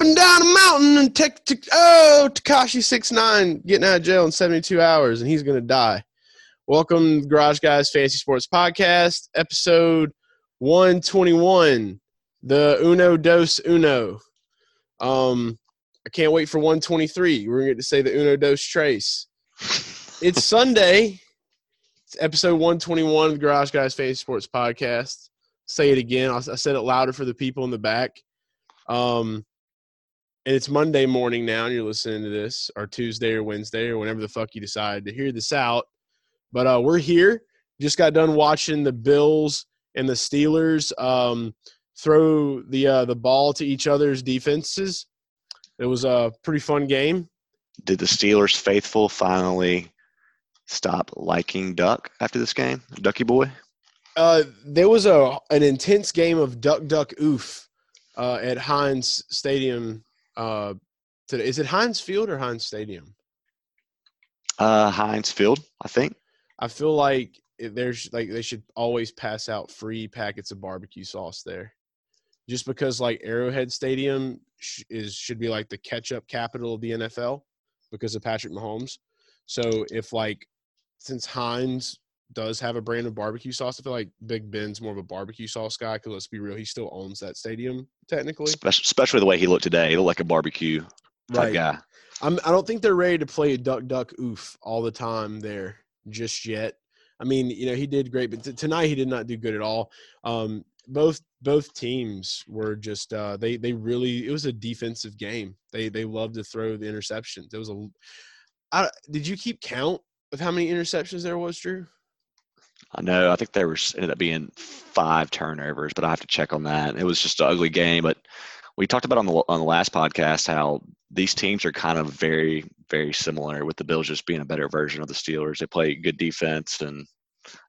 Hopping down a mountain and take t- oh Tekashi six nine getting out of jail in seventy two hours and he's gonna die. Welcome to Garage Guys Fantasy Sports Podcast, episode one twenty one, the Uno Dos Uno. Um, I can't wait for one twenty three. We're gonna get to say the Uno Dos Trace. It's Sunday. It's episode one twenty one of the Garage Guys Fantasy Sports Podcast say it again. I, I said it louder for the people in the back. Um, and it's Monday morning now, and you're listening to this, or Tuesday or Wednesday or whenever the fuck you decide to hear this out. But uh, we're here. Just got done watching the Bills and the Steelers um, throw the uh, the ball to each other's defenses. It was a pretty fun game. Did the Steelers faithful finally stop liking Duck after this game? Ducky boy? Uh, there was a an intense game of duck duck oof uh, at Heinz Stadium uh, today. Is it Heinz Field or Heinz Stadium? Uh, Heinz Field, I think. I feel like there's like they should always pass out free packets of barbecue sauce there, just because like Arrowhead Stadium sh- is should be like the ketchup capital of the NFL because of Patrick Mahomes. So if like since Heinz does have a brand of barbecue sauce, I feel like Big Ben's more of a barbecue sauce guy. Because let's be real, he still owns that stadium technically. Especially, the way he looked today. He looked like a barbecue type guy. I'm, I don't think they're ready to play a duck duck oof all the time there just yet. I mean, you know, he did great, but t- tonight he did not do good at all. Um, both both teams were just uh, they they really it was a defensive game. They they loved to throw the interceptions. It was a. I, did you keep count of how many interceptions there was, Drew? I know. I think there was ended up being five turnovers, but I have to check on that. It was just an ugly game. But we talked about on the on the last podcast how these teams are kind of very very similar. With the Bills just being a better version of the Steelers, they play good defense and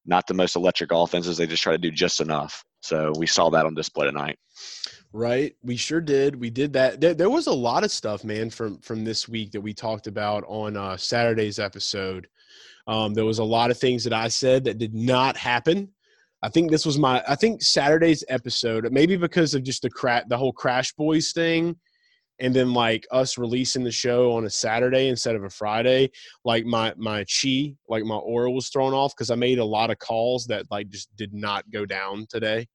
not the most electric offenses. They just try to do just enough. So we saw that on display tonight. Right, we sure did. We did that. There, there was a lot of stuff, man, from from this week that we talked about on uh, Saturday's episode. Um, there was a lot of things that I said that did not happen. I think this was my. I think Saturday's episode, maybe because of just the cra- the whole Crash Boys thing, and then like us releasing the show on a Saturday instead of a Friday. Like my my chi, like my aura was thrown off because I made a lot of calls that like just did not go down today.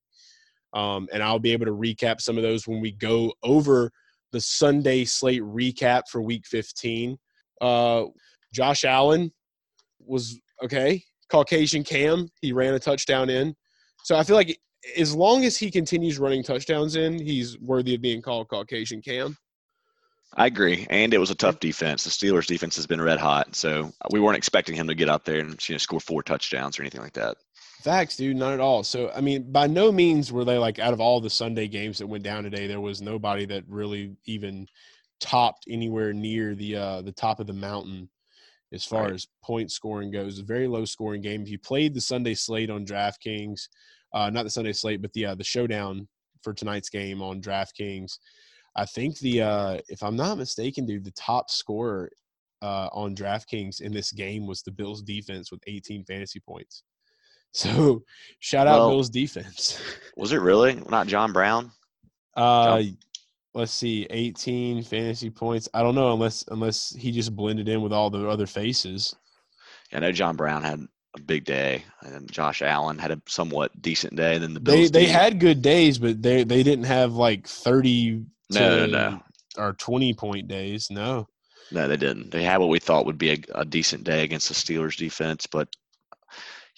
Um, and I'll be able to recap some of those when we go over the Sunday slate recap for Week 15. Uh, Josh Allen was okay. Caucasian Cam, he ran a touchdown in. So I feel like as long as he continues running touchdowns in, he's worthy of being called Caucasian Cam. I agree, and it was a tough defense. The Steelers' defense has been red hot, so we weren't expecting him to get out there and you know score four touchdowns or anything like that. Facts, dude, not at all. So, I mean, by no means were they like out of all the Sunday games that went down today, there was nobody that really even topped anywhere near the uh the top of the mountain as far Right. as point scoring goes. A very low scoring game. If you played the Sunday slate on DraftKings, uh not the Sunday slate, but the uh the showdown for tonight's game on DraftKings, I think the uh if I'm not mistaken, dude, the top scorer uh on DraftKings in this game was the Bills defense with 18 fantasy points. So shout out Well- Bills defense. Was it really not John Brown? Uh let's see, 18 fantasy points. I don't know unless unless he just blended in with all the other faces. I know John Brown had a big day, and Josh Allen had a somewhat decent day. And then the They Bills. they D- had good days, but they they didn't have like 30 no, no, no, or 20 point days. No. no, they didn't. They had what we thought would be a, a decent day against the Steelers defense, but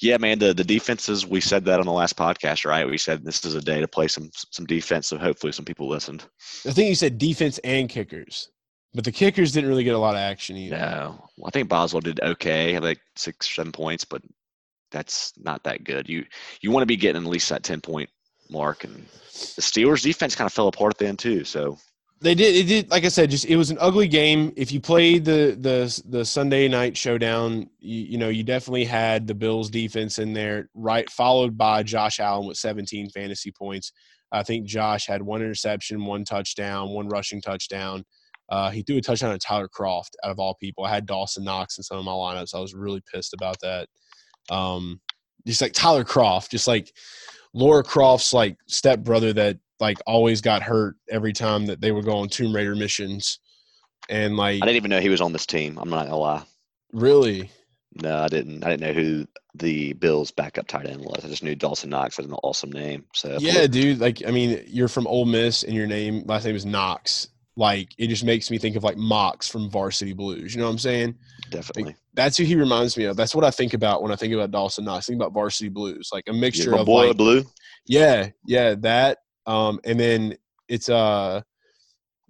yeah, man, the the defenses. We said that on the last podcast, right? We said this is a day to play some some defense, so hopefully some people listened. I think you said defense and kickers. But the kickers didn't really get a lot of action either. No, I think Boswell did okay, had like six, seven points, but that's not that good. You you want to be getting at least that ten point mark, and the Steelers defense kind of fell apart at the end too. So They did. It did. Like I said, just it was an ugly game. If you played the the the Sunday night showdown, you, you know you definitely had the Bills defense in there, right? Followed by Josh Allen with 17 fantasy points. I think Josh had one interception, one touchdown, one rushing touchdown. Uh, he threw a touchdown to Tyler Kroft out of all people. I had Dawson Knox in some of my lineups. I was really pissed about that. Um, just like Tyler Kroft, just like Laura Croft's like stepbrother that like always got hurt every time that they would go on Tomb Raider missions. And like I didn't even know he was on this team. I'm not gonna lie. really, No, I didn't. I didn't know who the Bills' backup tight end was. I just knew Dawson Knox had an awesome name. So yeah, dude. Like I mean, you're from Ole Miss and your name last name is Knox. Like it just makes me think of like Mox from Varsity Blues. You know what I'm saying? definitely. That's who he reminds me of. That's what I think about when I think about Dawson Knox. I think about Varsity Blues, like a Yeah, mixture my of boy like Blue. Yeah, yeah, that. Um, and then it's uh,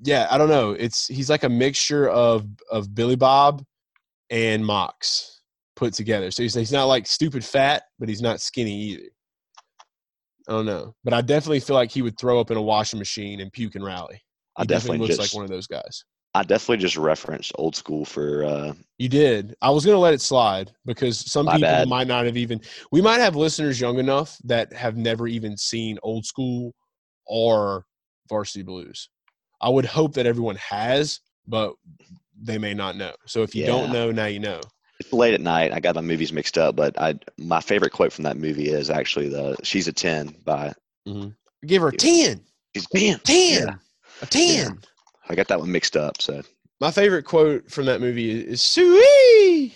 yeah, I don't know. It's he's like a mixture of of Billy Bob and Mox put together. So he's he's not like stupid fat, but he's not skinny either. I don't know, but I definitely feel like he would throw up in a washing machine and puke and rally. I He definitely looks just like one of those guys. I definitely just referenced old school for uh You did. I was gonna let it slide because some people bad. might not have even. We might have listeners young enough that have never even seen old school or varsity blues. I would hope that everyone has, but they may not know. So if you don't know, now you know. it's late at night. I got my movies mixed up, but I my favorite quote from that movie is actually the "She's a 10 by mm-hmm. Give her a ten, She's ten. 10, Yeah. a ten. I got that one mixed up. So My favorite quote from that movie is, is "Suey."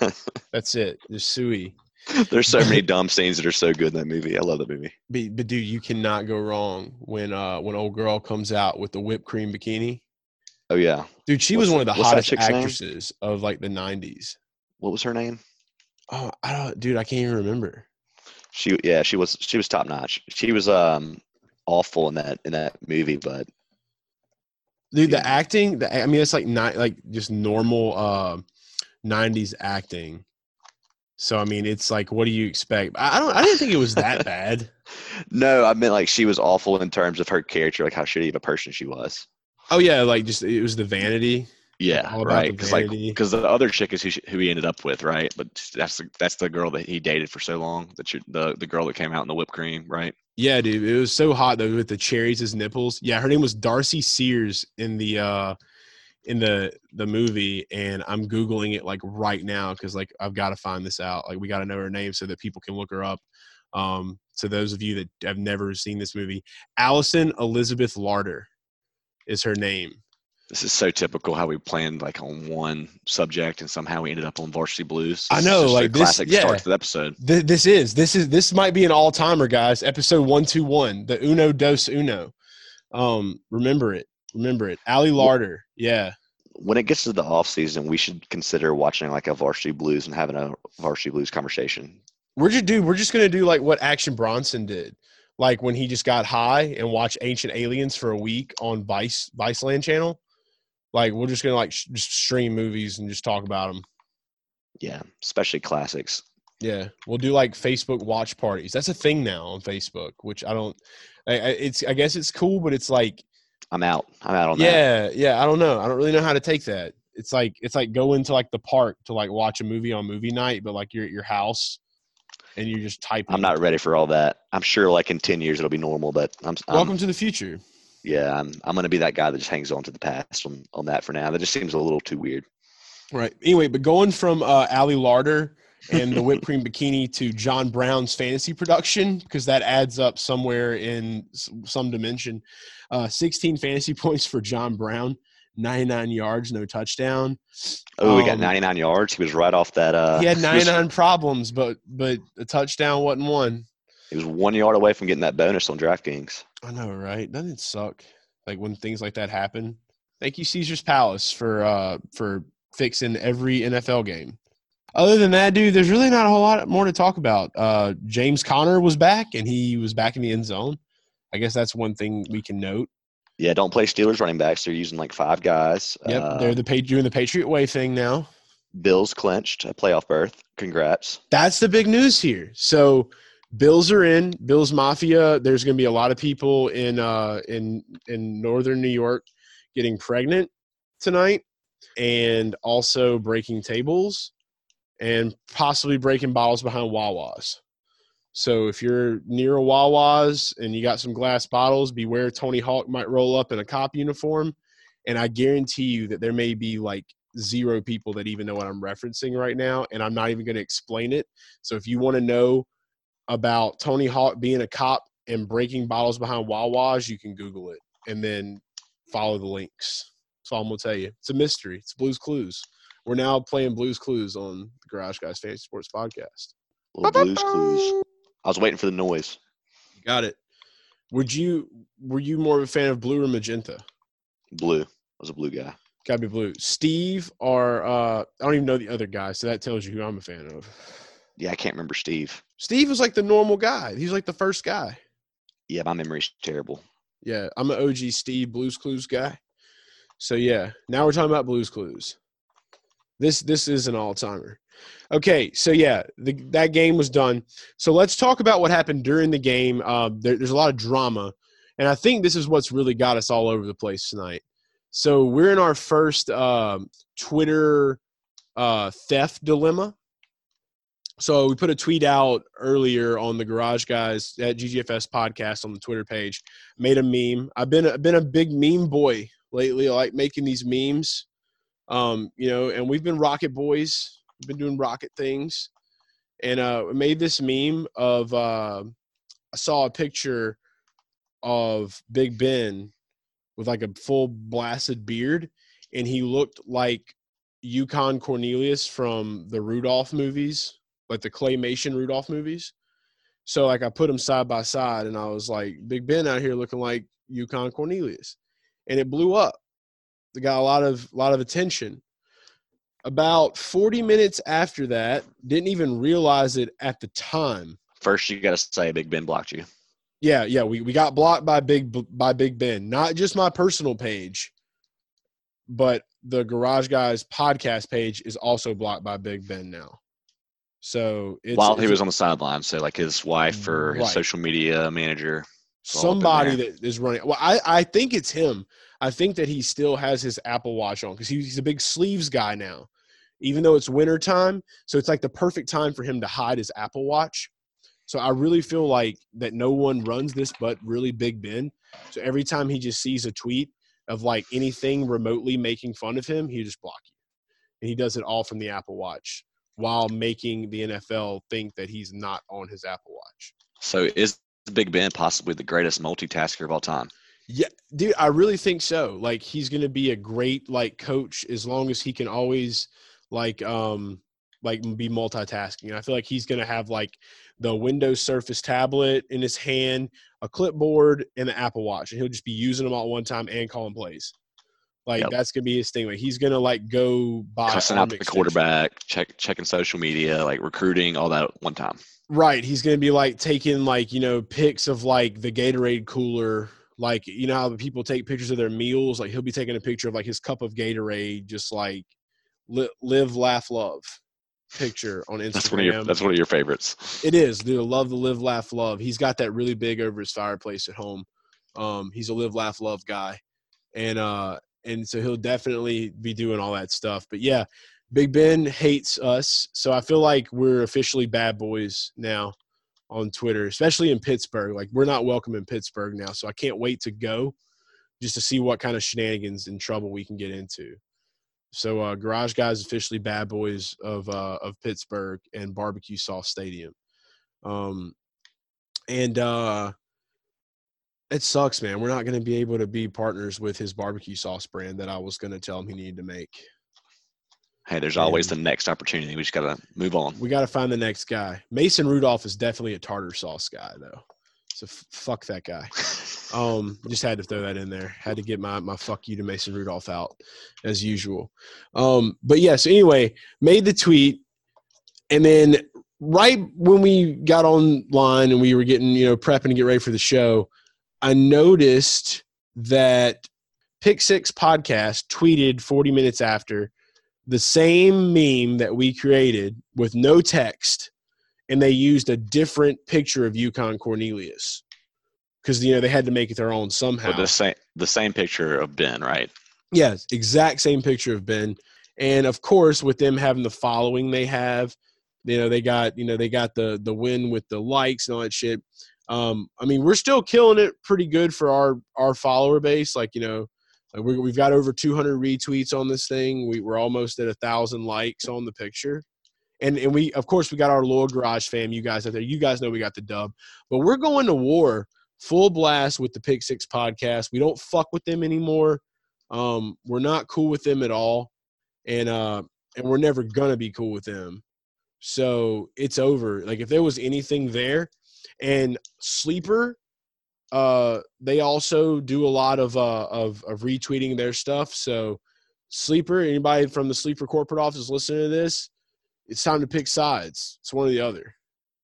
That's it. Just Suey. there's so many dumb scenes that are so good in that movie. I love that movie. But, but dude, you cannot go wrong when uh when old girl comes out with the whipped cream bikini. Oh yeah, Dude, she What's was one of the- the what's that hottest chick's name? actresses of like the '90s. what was her name? Oh, I don't, dude, I can't even remember. She yeah, she was she was top notch. She was um awful in that in that movie, but Dude, Yeah. the acting, the, I mean, it's like not like just normal uh, '90s acting. So I mean, it's like, what do you expect? I, don't, I didn't think it was that bad. no, I meant like she was awful in terms of her character, like how shitty of a person she was. Oh yeah, like just it was the vanity. Yeah, right. Because like, because the other chick is who, she, who he ended up with, right? But that's the that's the girl that he dated for so long. That you, the the girl that came out in the whipped cream, right? Yeah, dude, it was so hot though with the cherries as nipples. Yeah, her name was Darcy Sears in the uh in the the movie, and I'm googling it like right now because like I've got to find this out. Like we got to know her name so that people can look her up. Um, so those of you that have never seen this movie, Alison Elizabeth Larter is her name. This is so typical how we planned like on one subject and somehow we ended up on Varsity Blues. I This is know, a like this- classic yeah. start to the episode. Th- this is this is this might be an all timer, guys. Episode one two one, the Uno Dos Uno. Um, remember it, remember it. Ali Larter, yeah. When it gets to the off season, we should consider watching like a Varsity Blues and having a Varsity Blues conversation. We're just dude, we're just gonna do like what Action Bronson did, like when he just got high and watched Ancient Aliens for a week on Vice Viceland channel. Like we're just gonna like sh- just stream movies and just talk about them. Yeah, especially classics. Yeah, we'll do like Facebook watch parties. That's a thing now on Facebook, which I don't. I, I- it's I guess it's cool, but it's like I'm out. I'm out on that. yeah, yeah. I don't know. I don't really know how to take that. It's like it's like going to like the park to like watch a movie on movie night, but like you're at your house and you're just typing. I'm not ready for all that. I'm sure like in 10 years it'll be normal, but I'm, I'm Welcome to the future. yeah, I'm I'm gonna be that guy that just hangs on to the past on, on that for now. That just seems a little too weird. Right. Anyway, but going from uh, Ali Larter and the whipped cream bikini to John Brown's fantasy production, because that adds up somewhere in some dimension. Uh, 16 fantasy points for John Brown, 99 yards, no touchdown. Oh, we got Um, 99 yards. He was right off that. Uh, he had he was- 99 problems, but but a touchdown wasn't one. He was one yard away from getting that bonus on DraftKings. I know, right? Doesn't it suck? Like when things like that happen. Thank you, Caesar's Palace, for uh for fixing every NFL game. Other than that, dude, there's really not a whole lot more to talk about. Uh James Conner was back and he was back in the end zone. I guess that's one thing we can note. Yeah, don't play Steelers running backs. They're using like five guys. Yep, Uh, they're the doing the Patriot way thing now. Bills clinched a playoff berth. Congrats. That's the big news here. So Bills are in. Bills Mafia. There's going to be a lot of people in uh, in in northern New York getting pregnant tonight, and also breaking tables, and possibly breaking bottles behind Wawas. So if you're near a Wawa's and you got some glass bottles, beware Tony Hawk might roll up in a cop uniform. And I guarantee you that there may be like zero people that even know what I'm referencing right now. And I'm not even going to explain it. So if you want to know about Tony Hawk being a cop and breaking bottles behind Wawa's, you can Google it and then follow the links. That's all I'm going to tell you. It's a mystery. It's Blues Clues. We're now playing Blues Clues on the Garage Guys Fantasy Sports Podcast. Little Blues Clues. I was waiting for the noise. Got it. Would you were you more of a fan of blue or magenta? Blue. I was a blue guy. Gotta be blue. Steve or uh I don't even know the other guy, so that tells you who I'm a fan of. Yeah, I can't remember Steve. Steve was like the normal guy. He's like the first guy. Yeah, my memory's terrible. Yeah, I'm an OG Steve Blues Clues guy. So yeah, now we're talking about Blues Clues. This this is an all timer. Okay, so yeah, the, that game was done. So let's talk about what happened during the game. Uh, there, there's a lot of drama, and I think this is what's really got us all over the place tonight. So we're in our first um, Twitter uh, theft dilemma. So we put a tweet out earlier on the Garage Guys at GGFS podcast on the Twitter page. Made a meme. I've been I've been a big meme boy lately. I like making these memes. Um, you know, and we've been Rocket Boys been doing rocket things, and uh, made this meme of uh, I saw a picture of Big Ben with like a full blasted beard, and he looked like Yukon Cornelius from the Rudolph movies, like the claymation Rudolph movies. So like I put them side by side, and I was like, Big Ben out here looking like Yukon Cornelius, and it blew up. It got a lot of lot of attention, about 40 minutes after that, didn't even realize it at the time. First, you got to say Big Ben blocked you. Yeah, yeah, we, we got blocked by Big by Big Ben. Not just my personal page, but the Garage Guys podcast page is also blocked by Big Ben now. So while he was on the sideline, so like his wife or his right. social media manager, somebody that is running. Well, I I think it's him. I think that he still has his Apple Watch on because he's a big sleeves guy now even though it's winter time. So it's like the perfect time for him to hide his Apple Watch. So I really feel like that no one runs this but really Big Ben. So every time he just sees a tweet of like anything remotely making fun of him, he just block you. And he does it all from the Apple Watch while making the NFL think that he's not on his Apple Watch. So is Big Ben possibly the greatest multitasker of all time? Yeah, dude, I really think so. Like he's going to be a great like coach as long as he can always – like um like be multitasking. I feel like he's going to have like the Windows Surface tablet in his hand, a clipboard, and the Apple Watch, and he'll just be using them all at one time and calling plays. Like yep. that's gonna be his thing. Like he's gonna like go by cussing out the quarterback, check checking social media, like recruiting, all that one time. Right. He's gonna be like taking like you know pics of like the Gatorade cooler. Like you know how the people take pictures of their meals. Like he'll be taking a picture of like his cup of Gatorade, just like live, laugh, love picture on Instagram. That's one of your that's one of your favorites. It is, dude. I love the live, laugh, love. He's got that really big over his fireplace at home. Um, he's a live, laugh, love guy, and uh, and so he'll definitely be doing all that stuff. But yeah, Big Ben hates us, so I feel like we're officially bad boys now on Twitter, especially in Pittsburgh. Like we're not welcome in Pittsburgh now, so I can't wait to go just to see what kind of shenanigans and trouble we can get into. So uh, Garage Guys officially bad boys of uh, of Pittsburgh and Barbecue Sauce Stadium. Um, and uh, it sucks, man. We're not going to be able to be partners with his barbecue sauce brand that I was going to tell him he needed to make. Hey, there's always the next opportunity. We just got to move on. We got to find the next guy. Mason Rudolph is definitely a tartar sauce guy, though. So f- fuck that guy. Um, just had to throw that in there. Had to get my my fuck you to Mason Rudolph out as usual. Um, but yes. Yeah, so anyway, made the tweet, and then right when we got online and we were getting you know prepping to get ready for the show, I noticed that Pick Six podcast tweeted 40 minutes after the same meme that we created with no text, and they used a different picture of Yukon Cornelius because you know they had to make it their own somehow. The same the same picture of Ben, right? Yes, exact same picture of Ben, and of course with them having the following they have, you know they got you know they got the the win with the likes and all that shit. Um, I mean we're still killing it pretty good for our our follower base. Like you know we we've got over 200 retweets on this thing. We, we're almost at a thousand likes on the picture. And, and we, of course, we got our loyal garage fam, you guys out there. You guys know we got the dub. But we're going to war full blast with the Pick Six podcast. We don't fuck with them anymore. Um, we're not cool with them at all. And, uh, and we're never going to be cool with them. So it's over. Like, if there was anything there, and Sleeper uh, they also do a lot of, uh, of of retweeting their stuff. So, sleeper, anybody from the sleeper corporate office listening to this, it's time to pick sides. It's one or the other.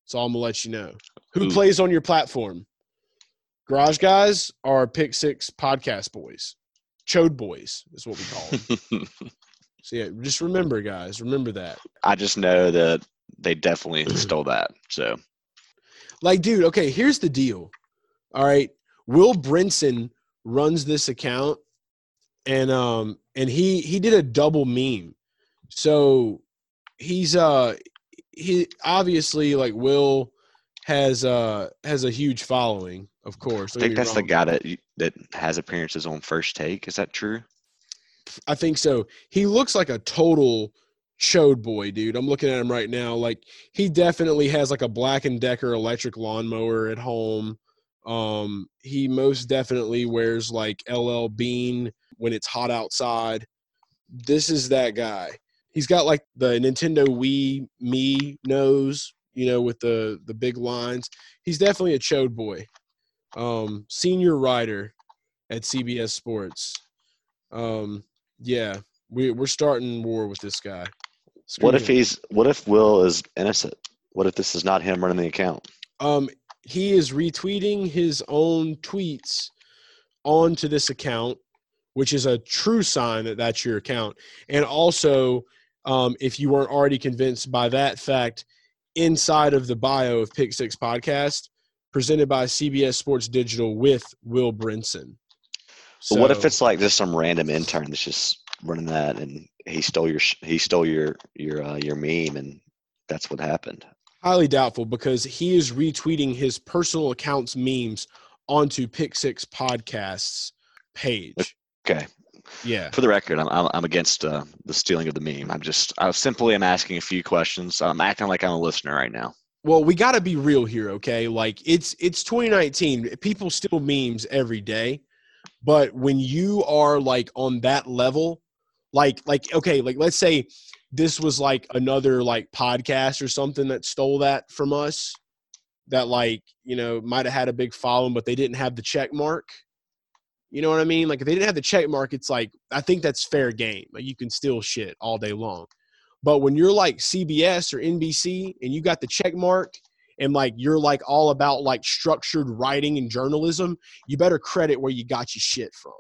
So I'm gonna let you know who Ooh. plays on your platform. Garage guys are pick six podcast boys. Chode boys is what we call them. so yeah, just remember, guys, remember that. I just know that they definitely stole that. So, like, dude, okay, here's the deal. All right. Will Brinson runs this account and um and he he did a double meme. So he's uh he obviously like Will has uh has a huge following, of course. I think that's the guy that that has appearances on First Take. Is that true? I think so. He looks like a total chode boy, dude. I'm looking at him right now. Like he definitely has like a Black and Decker electric lawnmower at home. Um, he most definitely wears like LL Bean when it's hot outside. This is that guy. He's got like the Nintendo Wii Mii nose, you know, with the the big lines. He's definitely a chode boy. Um, senior writer at CBS Sports. Um, yeah, we we're starting war with this guy. Screw what if him. he's? What if Will is innocent? What if this is not him running the account? Um, he is retweeting his own tweets onto this account, which is a true sign that that's your account. And also, um, if you weren't already convinced by that fact, inside of the bio of Pick Six Podcast, presented by CBS Sports Digital with Will Brinson. So, what if it's like just some random intern that's just running that, and he stole your he stole your your uh, your meme, and that's what happened? Highly doubtful because he is retweeting his personal account's memes onto Pick Six Podcasts page. Okay. Yeah. For the record, I'm I'm, I'm against uh, the stealing of the meme. I'm just I simply am asking a few questions. I'm acting like I'm a listener right now. Well, we got to be real here, okay? Like it's it's 2019. People steal memes every day, but when you are like on that level, like like okay, like let's say this was like another like podcast or something that stole that from us that like you know might have had a big following but they didn't have the check mark. You know what i mean? Like if they didn't have the check mark it's like i think that's fair game. Like you can steal shit all day long. But when you're like cbs or nbc and you got the check mark and like you're like all about like structured writing and journalism you better credit where you got your shit from.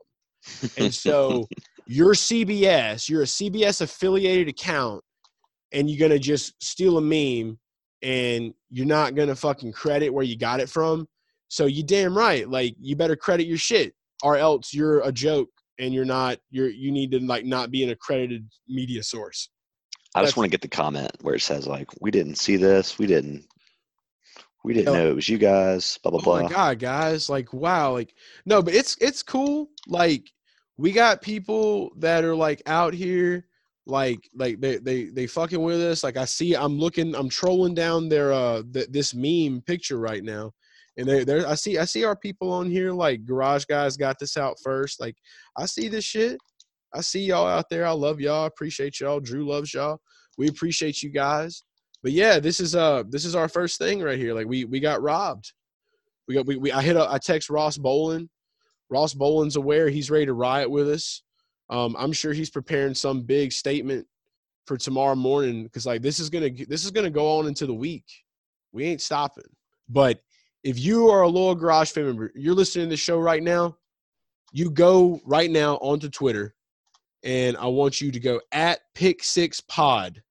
And so you're CBS, you're a CBS affiliated account, and you're gonna just steal a meme and you're not gonna fucking credit where you got it from. So you damn right, like you better credit your shit, or else you're a joke and you're not you're you need to like not be an accredited media source. I That's, just want to get the comment where it says like we didn't see this, we didn't we didn't know it was you guys, blah blah oh blah. my god, guys! Like wow, like no, but it's it's cool. Like we got people that are like out here like like they they they fucking with us. Like i see i'm looking i'm trolling down their uh th- this meme picture right now. And they there i see i see our people on here like garage guys got this out first. Like i see this shit. I see y'all out there. I love y'all. Appreciate y'all. Drew loves y'all. We appreciate you guys. But yeah this is uh this is our first thing right here. Like we we got robbed. We got we, we i hit i text ross bolin Ross Boland's aware he's ready to riot with us. Um, I'm sure he's preparing some big statement for tomorrow morning because like this is gonna this is gonna go on into the week. We ain't stopping. But if you are a loyal garage fan member, you're listening to the show right now. You go right now onto Twitter and I want you to go at Pick Six Pod.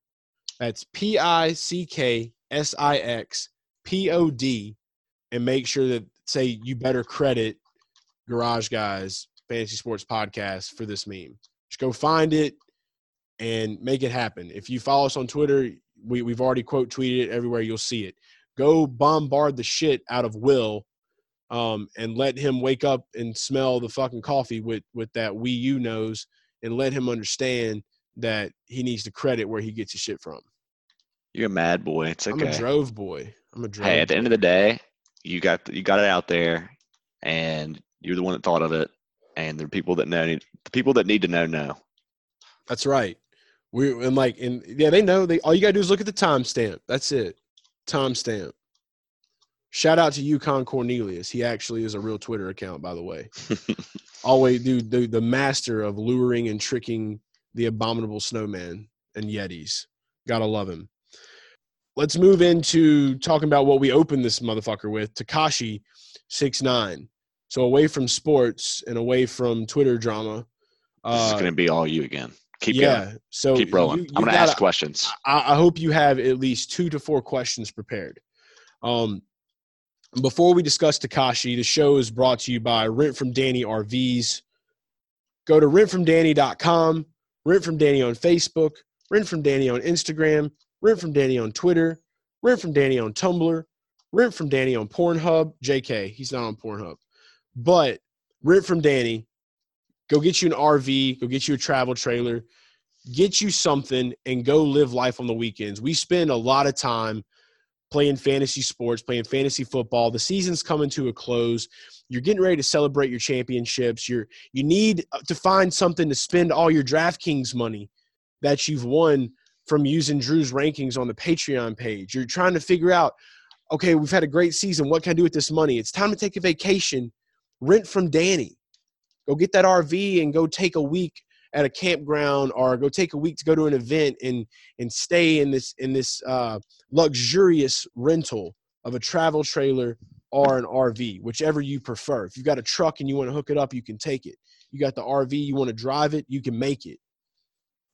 That's P I C K S I X P O D, and make sure that say you better credit Garage Guys Fantasy Sports Podcast for this meme. Just go find it and make it happen. If you follow us on Twitter, we, we've already quote tweeted it everywhere. You'll see it. Go bombard the shit out of Will um, and let him wake up and smell the fucking coffee with with that Wii U nose, and let him understand that he needs to credit where he gets his shit from. You're a mad boy. It's okay. I'm a drove boy. I'm a drove. hey, at the end of the day, you got you got it out there, and you're the one that thought of it. And the people that know, the people that need to know, know. That's right. We and like and yeah, they know. They all you gotta do is look at the timestamp. That's it. Timestamp. Shout out to Yukon Cornelius. He actually is a real Twitter account, by the way. Always do the, the master of luring and tricking the abominable snowman and Yetis. Gotta love him. Let's move into talking about what we opened this motherfucker with. Tekashi six nine. So away from sports and away from Twitter drama. this is Uh, going to be all you again. Keep yeah. going. So Keep rolling. you- I'm going to ask questions. I, I hope you have at least two to four questions prepared. Um, before we discuss Tekashi, the show is brought to you by Rent from Danny RVs. Go to rentfromdanny.com, Rent from Danny on Facebook, Rent from Danny on Instagram, Rent from Danny on Twitter, Rent from Danny on Tumblr, Rent from Danny on Pornhub. JK, he's not on Pornhub. But Rent from Danny, go get you an RV, go get you a travel trailer, get you something and go live life on the weekends. We spend a lot of time playing fantasy sports, playing fantasy football. The season's coming to a close. You're getting ready to celebrate your championships. You're you need uh, to find something to spend all your DraftKings money that you've won from using Drew's rankings on the Patreon page. You're trying to figure out, okay, we've had a great season. What can I do with this money? It's time to take a vacation. Rent from Danny. Go get that RV and go take a week at a campground or go take a week to go to an event and and stay in this in this uh, luxurious rental of a travel trailer or an RV, whichever you prefer. If you've got a truck and you want to hook it up, you can take it. You got the RV, you want to drive it, you can make it.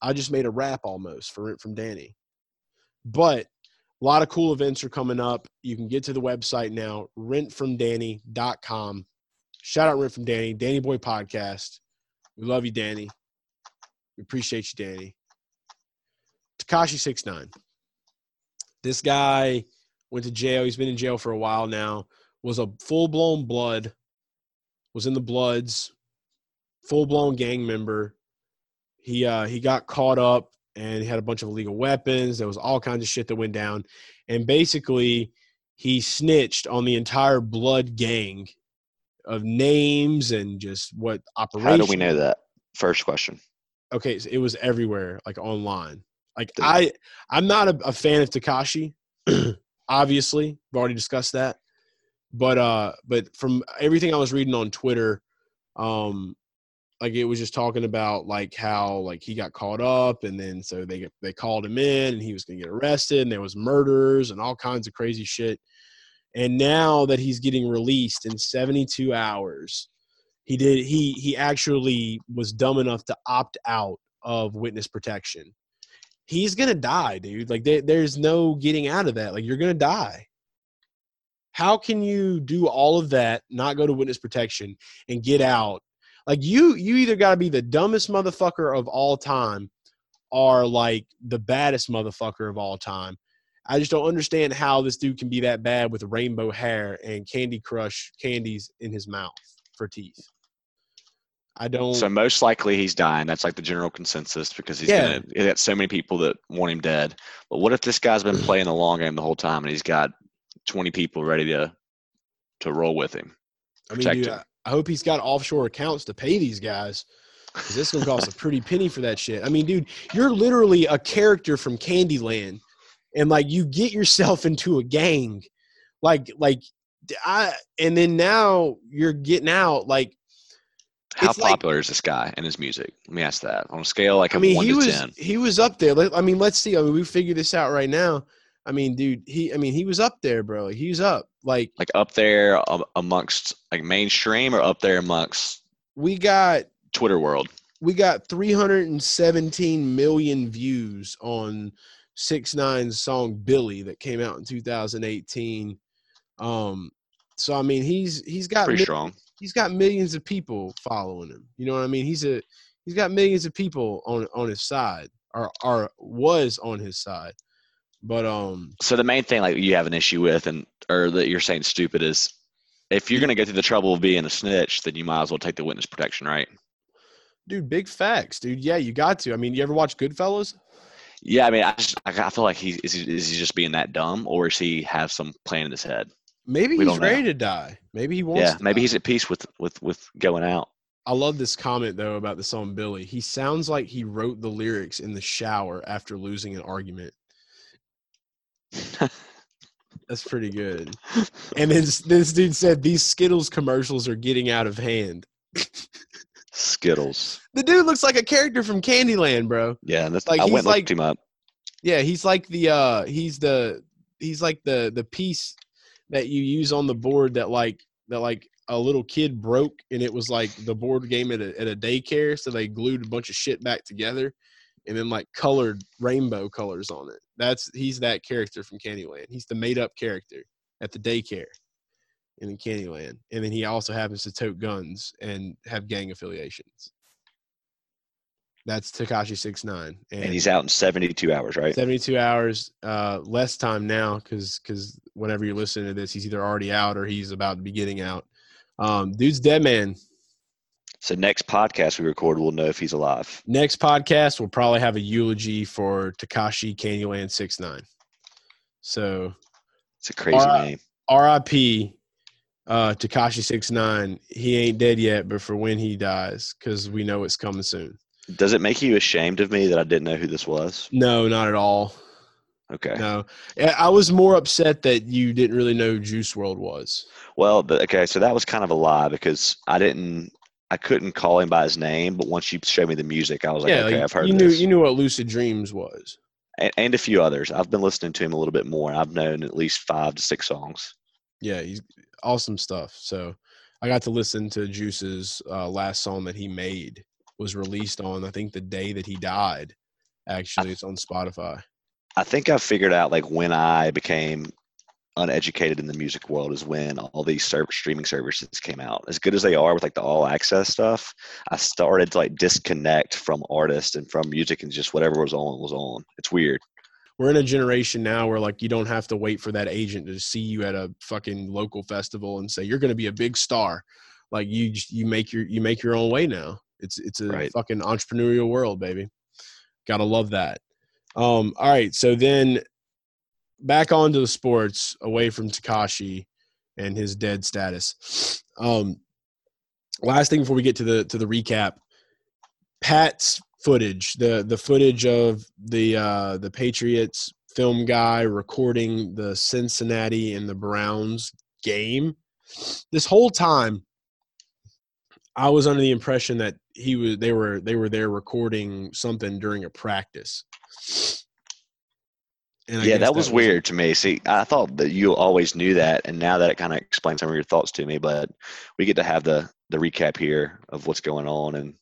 I just made a rap almost for Rent from Danny. But a lot of cool events are coming up. You can get to the website now, rentfromdanny.com. Shout out Rent from Danny, Danny Boy Podcast. We love you, Danny. We appreciate you, Danny. Tekashi six nine. This guy went to jail. He's been in jail for a while now. Was a full blown blood. Was in the Bloods. Full blown gang member. He uh, he got caught up and he had a bunch of illegal weapons. There was all kinds of shit that went down, and basically he snitched on the entire Blood gang of names and just what operation. How do we know that? First question. okay, so it was everywhere, like online. Like. I, I'm not a, a fan of Tekashi. obviously, we've already discussed that. But uh, but from everything I was reading on Twitter, um, like it was just talking about like how like he got caught up, and then so they they called him in, and he was gonna get arrested, and there was murders and all kinds of crazy shit. And now that he's getting released in 72 hours, he did he he actually was dumb enough to opt out of witness protection. He's gonna die dude. Like there, there's no getting out of that. Like you're gonna die. How can you do all of that not go to witness protection and get out? Like you you either got to be the dumbest motherfucker of all time or like the baddest motherfucker of all time i just don't understand how this dude can be that bad with rainbow hair and candy crush candies in his mouth for teeth i don't So most likely he's dying. That's like the general consensus because he's Yeah. gonna so many people that want him dead. But what if this guy's been playing the long game the whole time and he's got twenty people ready to to roll with him? I mean, dude, him. I, hope he's got offshore accounts to pay these guys. Because this is gonna cost a pretty penny for that shit. I mean, dude, you're literally a character from Candyland, and like you get yourself into a gang, like like I, and then now you're getting out. Like How It's like- popular is this guy and his music? Let me ask that on a scale like I of mean, one he to was ten. he was up there. I mean, let's see. I mean, we figure this out right now. I mean, dude, he. I mean, he was up there, bro. He was up. Like Like up there um, amongst like mainstream or up there amongst we got Twitter world. we got 317 million views on Six Nine song Billy that came out in 2018. Um, so I mean, he's he's got Pretty strong. he's got millions of people following him. You know what I mean? He's a he's got millions of people on on his side or or was on his side. But um, So the main thing like you have an issue with and or that you're saying stupid is if you're gonna go through the trouble of being a snitch, then you might as well take the witness protection, right? dude, big facts, dude. Yeah, you got to. I mean, you ever watch Goodfellas? Yeah, I mean, I just I feel like he is he, is he just being that dumb, or is he have some plan in his head? Maybe We he's ready to die. Maybe he wants. Yeah, maybe die. he's at peace with with with going out. I love this comment though about the song Billy. He sounds like he wrote the lyrics in the shower after losing an argument. That's pretty good. And then this dude said these Skittles commercials are getting out of hand. Skittles. The dude looks like a character from Candyland, bro. Yeah, and that's Like, I he's went like- him up. Yeah, he's like the uh he's the he's like the the piece that you use on the board that like that like a little kid broke and it was like the board game at a at a daycare so they glued a bunch of shit back together and then like colored rainbow colors on it. That's he's that character from Candyland. He's the made up character at the daycare in Candyland. And then he also happens to tote guns and have gang affiliations. That's Tekashi six nine, And he's out in 72 hours, right? 72 hours uh less time now because because whenever you're listening to this he's either already out or he's about to be getting out um dude's dead man So next podcast we record, we'll know if he's alive. next podcast we'll probably have a eulogy for tekashi candyland 69 so It's a crazy right. name. rip uh tekashi 69 he ain't dead yet but for when he dies because we know it's coming soon Does it make you ashamed of me that I didn't know who this was? no not at all Okay. no I- was more upset that you didn't really know who Juice WRLD was Well, the, okay, so that was kind of a lie because I didn't, I couldn't call him by his name, but once you showed me the music, I was like, yeah okay, like, I've heard you of knew this. you knew what lucid dreams was and, and a few others. I've been listening to him a little bit more. I've known at least five to six songs. yeah, he's awesome stuff. So I got to listen to Juice's uh, last song that he made was released on I think the day that he died. Actually, it's on Spotify. I think I've figured out like when I became uneducated in the music world is when all these server streaming services came out. As good as they are with like the all access stuff, I started to like disconnect from artists and from music and just whatever was on was on. It's weird. We're in a generation now where like you don't have to wait for that agent to see you at a fucking local festival and say you're going to be a big star. Like you you make your you make your own way now. It's it's a Right. fucking entrepreneurial world, baby. Gotta love that. Um, all right, so then back onto the sports, away from Tekashi and his dead status. Um, last thing before we get to the to the recap, Pat's footage, the the footage of the uh, the Patriots film guy recording the Cincinnati and the Browns game. This whole time, I was under the impression that he was they were they were there recording something during a practice. And yeah, guess that was wasn't- weird to me. See, I thought that you always knew that, and now that it kind of explains some of your thoughts to me. But we get to have the the recap here of what's going on, and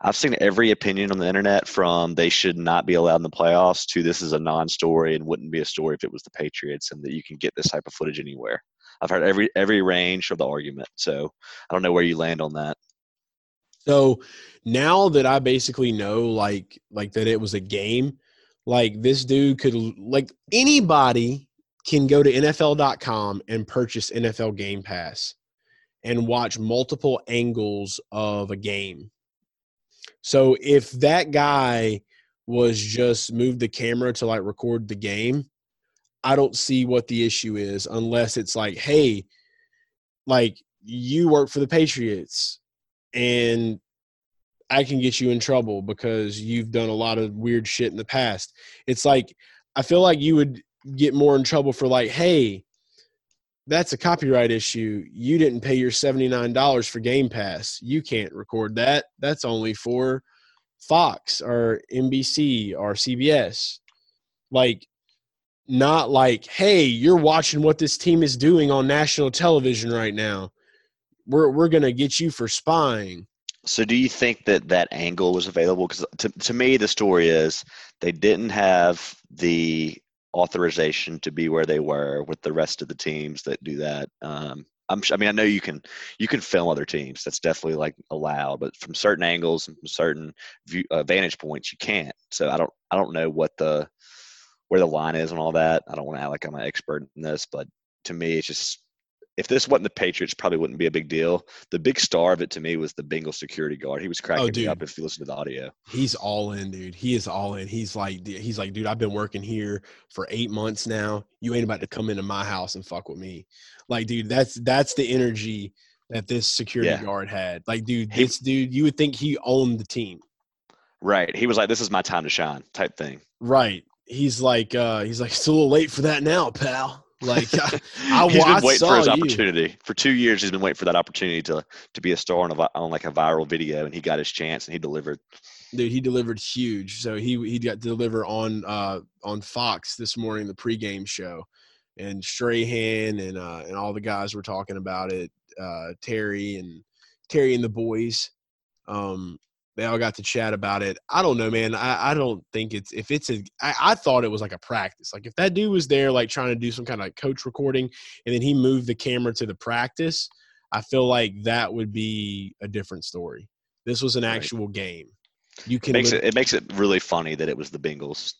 I've seen every opinion on the internet from they should not be allowed in the playoffs to this is a non-story and wouldn't be a story if it was the Patriots, and that you can get this type of footage anywhere. I've heard every every range of the argument, so I don't know where you land on that. So now that I basically know like like that it was a game, like this dude could like anybody can go to NFL.com and purchase NFL Game Pass and watch multiple angles of a game. So if that guy was just moved the camera to like record the game, I don't see what the issue is unless it's like, hey, like you work for the Patriots and I can get you in trouble because you've done a lot of weird shit in the past. It's like I feel like you would get more in trouble for like, hey, that's a copyright issue. You didn't pay your $79 for Game Pass. You can't record that. That's only for Fox or NBC or CBS. Like not like, hey, you're watching what this team is doing on national television right now. We're we're gonna get you for spying. So, do you think that that angle was available? Because to, to me, the story is they didn't have the authorization to be where they were with the rest of the teams that do that. Um, I'm, I mean, I know you can you can film other teams. That's definitely like allowed, but from certain angles and from certain view, uh, vantage points, you can't. So I don't I don't know what the where the line is and all that. I don't want to act like I'm an expert in this, but to me, it's just if this wasn't the Patriots, probably wouldn't be a big deal. The big star of it to me was the Bengal security guard. He was cracking oh, me up if you listen to the audio. He's all in, dude. He is all in. He's like, he's like, dude, I've been working here for eight months now. You ain't about to come into my house and fuck with me. Like, dude, that's that's the energy that this security yeah. guard had. Like, dude, he, this dude, you would think he owned the team. Right. He was like, this is my time to shine, type thing. Right. He's like, uh, he's like, it's a little late for that now, pal. Like I, I he's been waiting for his you. opportunity for two years. He's been waiting for that opportunity to to be a star on a on like a viral video, and he got his chance and he delivered. Dude, he delivered huge. So he he got to deliver on uh on Fox this morning, the pregame show, and Strahan and uh and all the guys were talking about it. Uh, Terry and Terry and the boys. Um, they all got to chat about it. I don't know, man. I, I don't think it's if it's a. I, I thought it was like a practice. Like if that dude was there, like trying to do some kind of like coach recording, and then he moved the camera to the practice, I feel like that would be a different story. This was an actual right. game. You can it makes it, it makes it really funny that it was the Bengals.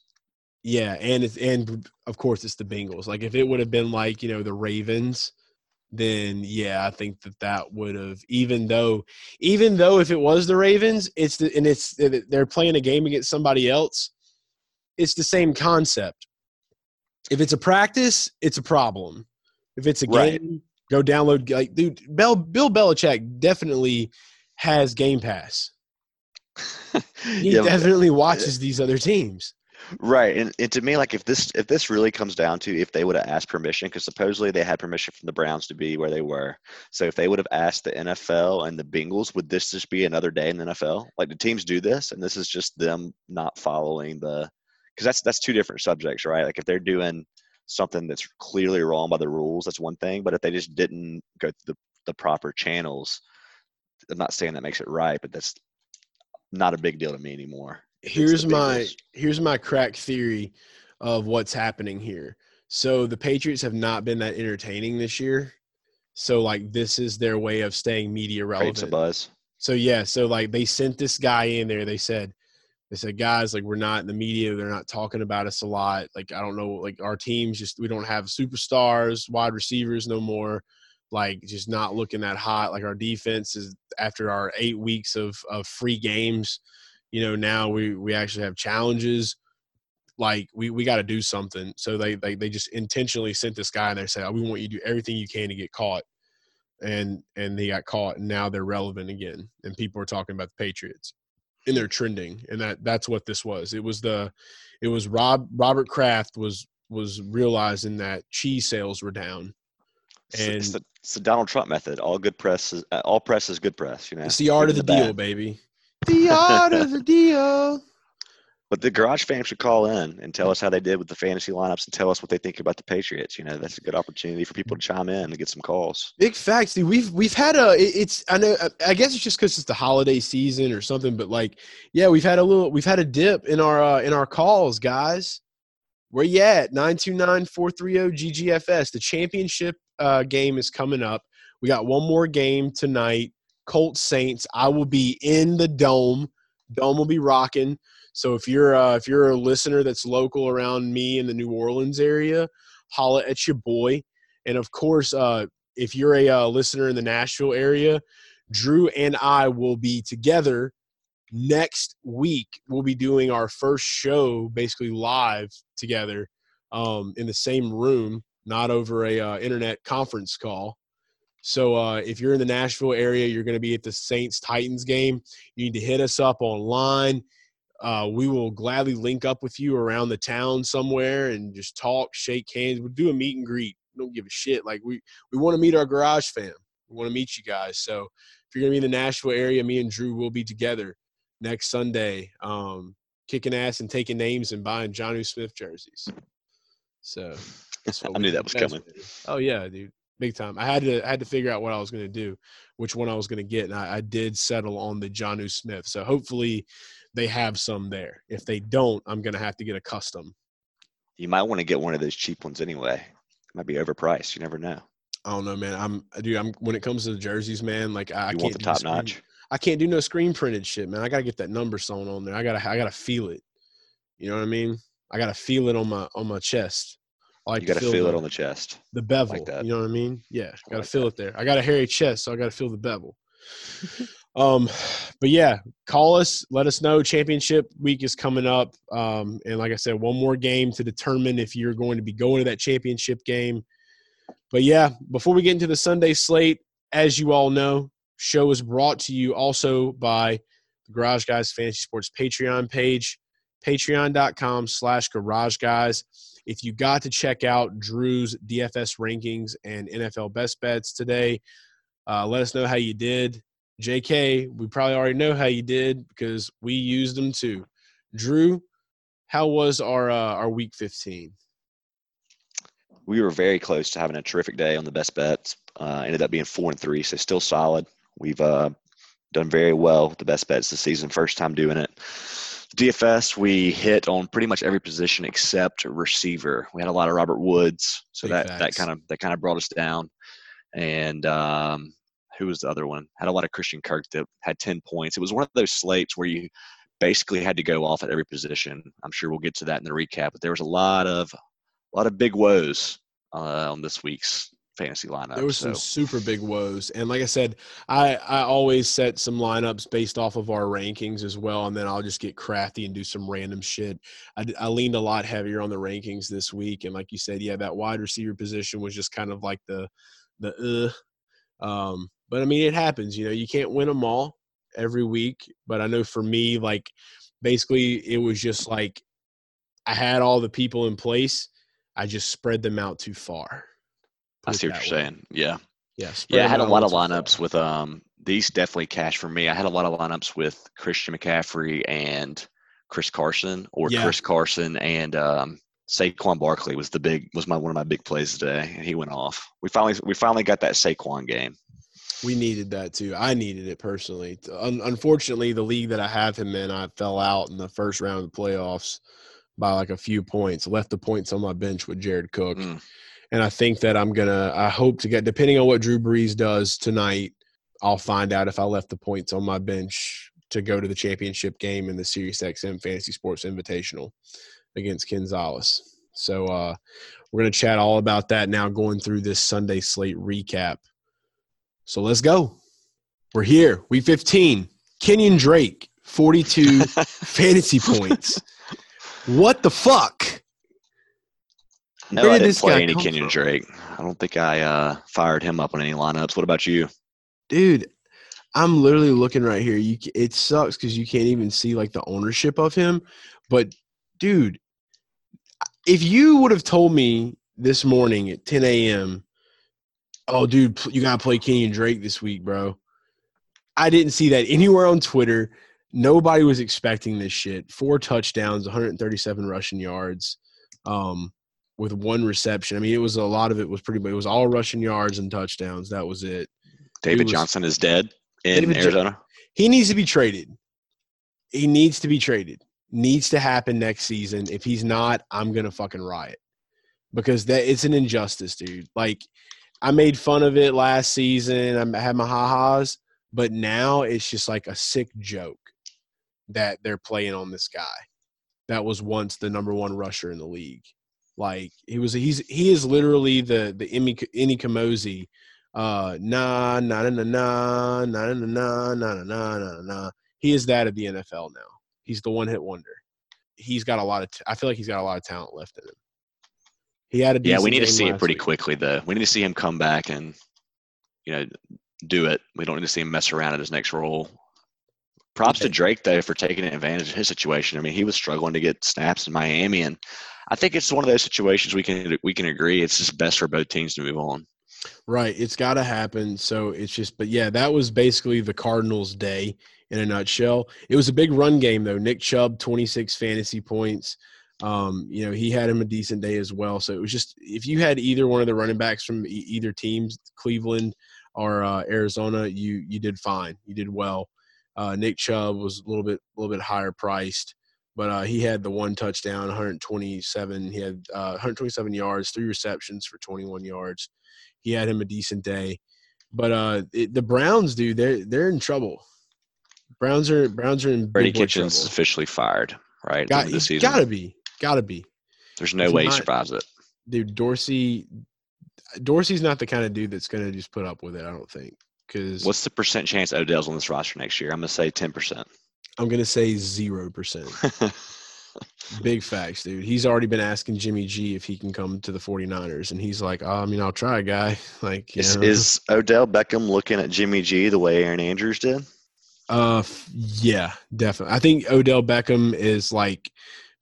Yeah, and it's and of course it's the Bengals. Like if it would have been like you know the Ravens then yeah, I think that that would have even though even though if it was the Ravens, it's the, and it's eh, they're playing a game against somebody else, it's the same concept. If it's a practice, it's a problem. If it's a right. game, go download like dude. Bell, Bill Belichick definitely has Game Pass. he yeah, definitely eh, watches these other teams. Right, and, and to me, like if this if this really comes down to if they would have asked permission, because supposedly they had permission from the Browns to be where they were. So if they would have asked the NFL and the Bengals, would this just be another day in the NFL? Like the teams do this, and this is just them not following the, because that's that's two different subjects, right? Like if they're doing something that's clearly wrong by the rules, that's one thing. But if they just didn't go through the the proper channels, I'm not saying that makes it right, but that's not a big deal to me anymore here's my here's my crack theory of what's happening here. So the Patriots have not been that entertaining this year. So like this is their way of staying media relevant. Creates a buzz. So yeah, so like they sent this guy in there. They said, they said, guys, like we're not in the media. They're not talking about us a lot. Like I don't know, like our teams just we don't have superstars, wide receivers no more. Like just not looking that hot. Like our defense is after our eight weeks of of free games you know now we we actually have challenges. Like we we got to do something. So they, they they just intentionally sent this guy and they said oh, we want you to do everything you can to get caught. And and they got caught and now they're relevant again and people are talking about the patriots and they're trending and that that's what this was. It was the it was rob robert kraft was was realizing that cheese sales were down. And it's the, it's the donald trump method. All good press is all press is good press you know it's the art of the, the deal bad. baby the art of the deal. But the garage fans should call in and tell us how they did with the fantasy lineups and tell us what they think about the Patriots. You know, that's a good opportunity for people to chime in and get some calls. Big facts, dude. We've we've had a it's I know I guess it's just because it's the holiday season or something, but like yeah, we've had a little we've had a dip in our uh, in our calls, guys. Where you at? 929-430 GGFS. The championship uh, game is coming up. We got one more game tonight. Colts Saints. I will be in the dome. Dome will be rocking. So if you're uh, if you're a listener that's local around me in the New Orleans area, holla at your boy. And of course, uh, if you're a uh, listener in the Nashville area, Drew and I will be together next week. We'll be doing our first show basically live together um, in the same room, not over a uh, internet conference call. So uh, if you're in the Nashville area, you're going to be at the Saints Titans game. You need to hit us up online. Uh, we will gladly link up with you around the town somewhere and just talk, shake hands. We'll do a meet and greet. We don't give a shit. Like we we want to meet our garage fam. We want to meet you guys. So if you're gonna be in the Nashville area, me and Drew will be together next Sunday, um, kicking ass and taking names and buying Jonnu Smith jerseys. So I knew that was coming. Oh yeah, dude big time. I had to I had to figure out what I was going to do, which one I was going to get, and I, I did settle on the Jonnu Smith. So hopefully they have some there. If they don't, I'm going to have to get a custom. You might want to get one of those cheap ones anyway. It might be overpriced. You never know. I don't know, man. I'm dude. I'm when it comes to the jerseys, man. Like I, I can't want the do top screen- notch? I can't do no screen printed shit, man. I gotta get that number sewn on there. I gotta I gotta feel it. You know what I mean? I gotta feel it on my on my chest. I like You got to feel the, it on the chest. the bevel. that. You know what I mean? Yeah, gotta like feel that. it there. I got a hairy chest, so I gotta feel the bevel. um, but yeah, call us. Let us know. Championship week is coming up, um, and like I said, one more game to determine if you're going to be going to that championship game. But yeah, before we get into the Sunday slate, as you all know, show is brought to you also by the Garage Guys Fantasy Sports Patreon page, patreon.com slash garage guys. If you got to check out Drew's DFS rankings and NFL best bets today, uh, let us know how you did. JK, we probably already know how you did because we used them too. Drew, how was our uh, our week 15? We were very close to having a terrific day on the best bets. Uh, ended up being four and three, so still solid. We've uh, done very well with the best bets this season. First time doing it. DFS, we hit on pretty much every position except receiver. We had a lot of Robert Woods, so Big that that kind of that kind of brought us down. And um, who was the other one? Had a lot of Christian Kirk that had ten points. It was one of those slates where you basically had to go off at every position. I'm sure we'll get to that in the recap, but there was a lot of a lot of big woes uh, on this week's fantasy lineup. There was so some super big woes, and like I said, I I always set some lineups based off of our rankings as well, and then I'll just get crafty and do some random shit. I leaned a lot heavier on the rankings this week, and like you said, yeah, that wide receiver position was just kind of like the the uh. Um, but I mean, it happens. You know, you can't win them all every week, but I know for me, like basically, it was just like I had all the people in place. I just spread them out too far. I see what you're way. saying. Yeah. Yeah, Yeah, I had a lot of lineups with um these definitely cash for me. I had a lot of lineups with Christian McCaffrey and Chris Carson or Yeah. Chris Carson and um Saquon Barkley was the big was my one of my big plays today and he went off. We finally we finally got that Saquon game. We needed that too. I needed it personally. Un- unfortunately, the league that I have him in, I fell out in the first round of the playoffs by like a few points. Left the points on my bench with Jared Cook, Mm. And I think that I'm gonna. I hope to get depending on what Drew Brees does tonight. I'll find out if I left the points on my bench to go to the championship game in the Sirius XM Fantasy Sports Invitational against Gonzalez. So uh, we're gonna chat all about that now, going through this Sunday slate recap. So let's go. We're here. Week 15. Kenyon Drake, 42 fantasy points. What the fuck? No, I did didn't play any Kenyon from? Drake. I don't think I uh fired him up on any lineups. What about you? Dude, I'm literally looking right here. You it sucks cuz you can't even see like the ownership of him, but dude, if you would have told me this morning at 10 a.m., oh, dude, you got to play Kenyon Drake this week, bro. I didn't see that anywhere on Twitter. Nobody was expecting this shit. Four touchdowns, 137 rushing yards, um, with one reception. I mean, it was a lot of it was pretty. It was all rushing yards and touchdowns. That was it. David was- Johnson is dead in David Jo- Arizona. He needs to be traded. He needs to be traded. Needs to happen next season. If he's not, I'm gonna fucking riot because that it's an injustice, dude. Like I made fun of it last season. I had my ha-has, but now it's just like a sick joke that they're playing on this guy that was once the number one rusher in the league. Like he was, he's he is literally the the Emmy Any Kamosi uh nah nah nah nah nah nah nah nah nah nah nah nah he is that of the NFL now. He's the one hit wonder. He's got a lot of t- I feel like he's got a lot of talent left in him. He had a Yeah, we need to see it pretty week. quickly though. We need to see him come back and you know do it. We don't need to see him mess around at his next role. Props to Drake though for taking advantage of his situation. I mean, he was struggling to get snaps in Miami, and I think it's one of those situations we can we can agree it's just best for both teams to move on. Right. It's got to happen. So it's just, but yeah, that was basically the Cardinals' day in a nutshell. It was a big run game, though. Nick Chubb, 26 fantasy points. Um, you know, he had him a decent day as well. So it was just if you had either one of the running backs from e- either teams, Cleveland or uh, Arizona, you you did fine. You did well. Uh, Nick Chubb was a little bit a little bit higher priced, but uh, he had the one touchdown, 127. He had uh, 127 yards, three receptions for 21 yards. He had him a decent day, but uh, it, the Browns, dude, they're they're in trouble. Browns are Browns are in Freddie Kitchens trouble. officially fired, right? Got, the he's season. gotta be, gotta be, There's no If way not- he survives it. dude. Dorsey, Dorsey's not the kind of dude that's gonna just put up with it. I don't think because What's the percent chance Odell's on this roster next year? I'm gonna say 10 percent. I'm gonna say zero percent. Big facts, dude. He's already been asking Jimmy G if he can come to the 49ers, and he's like, oh, I mean, I'll try, guy. Like, Is, is Odell Beckham looking at Jimmy G the way Erin Andrews did? uh, yeah, definitely. I think Odell Beckham is like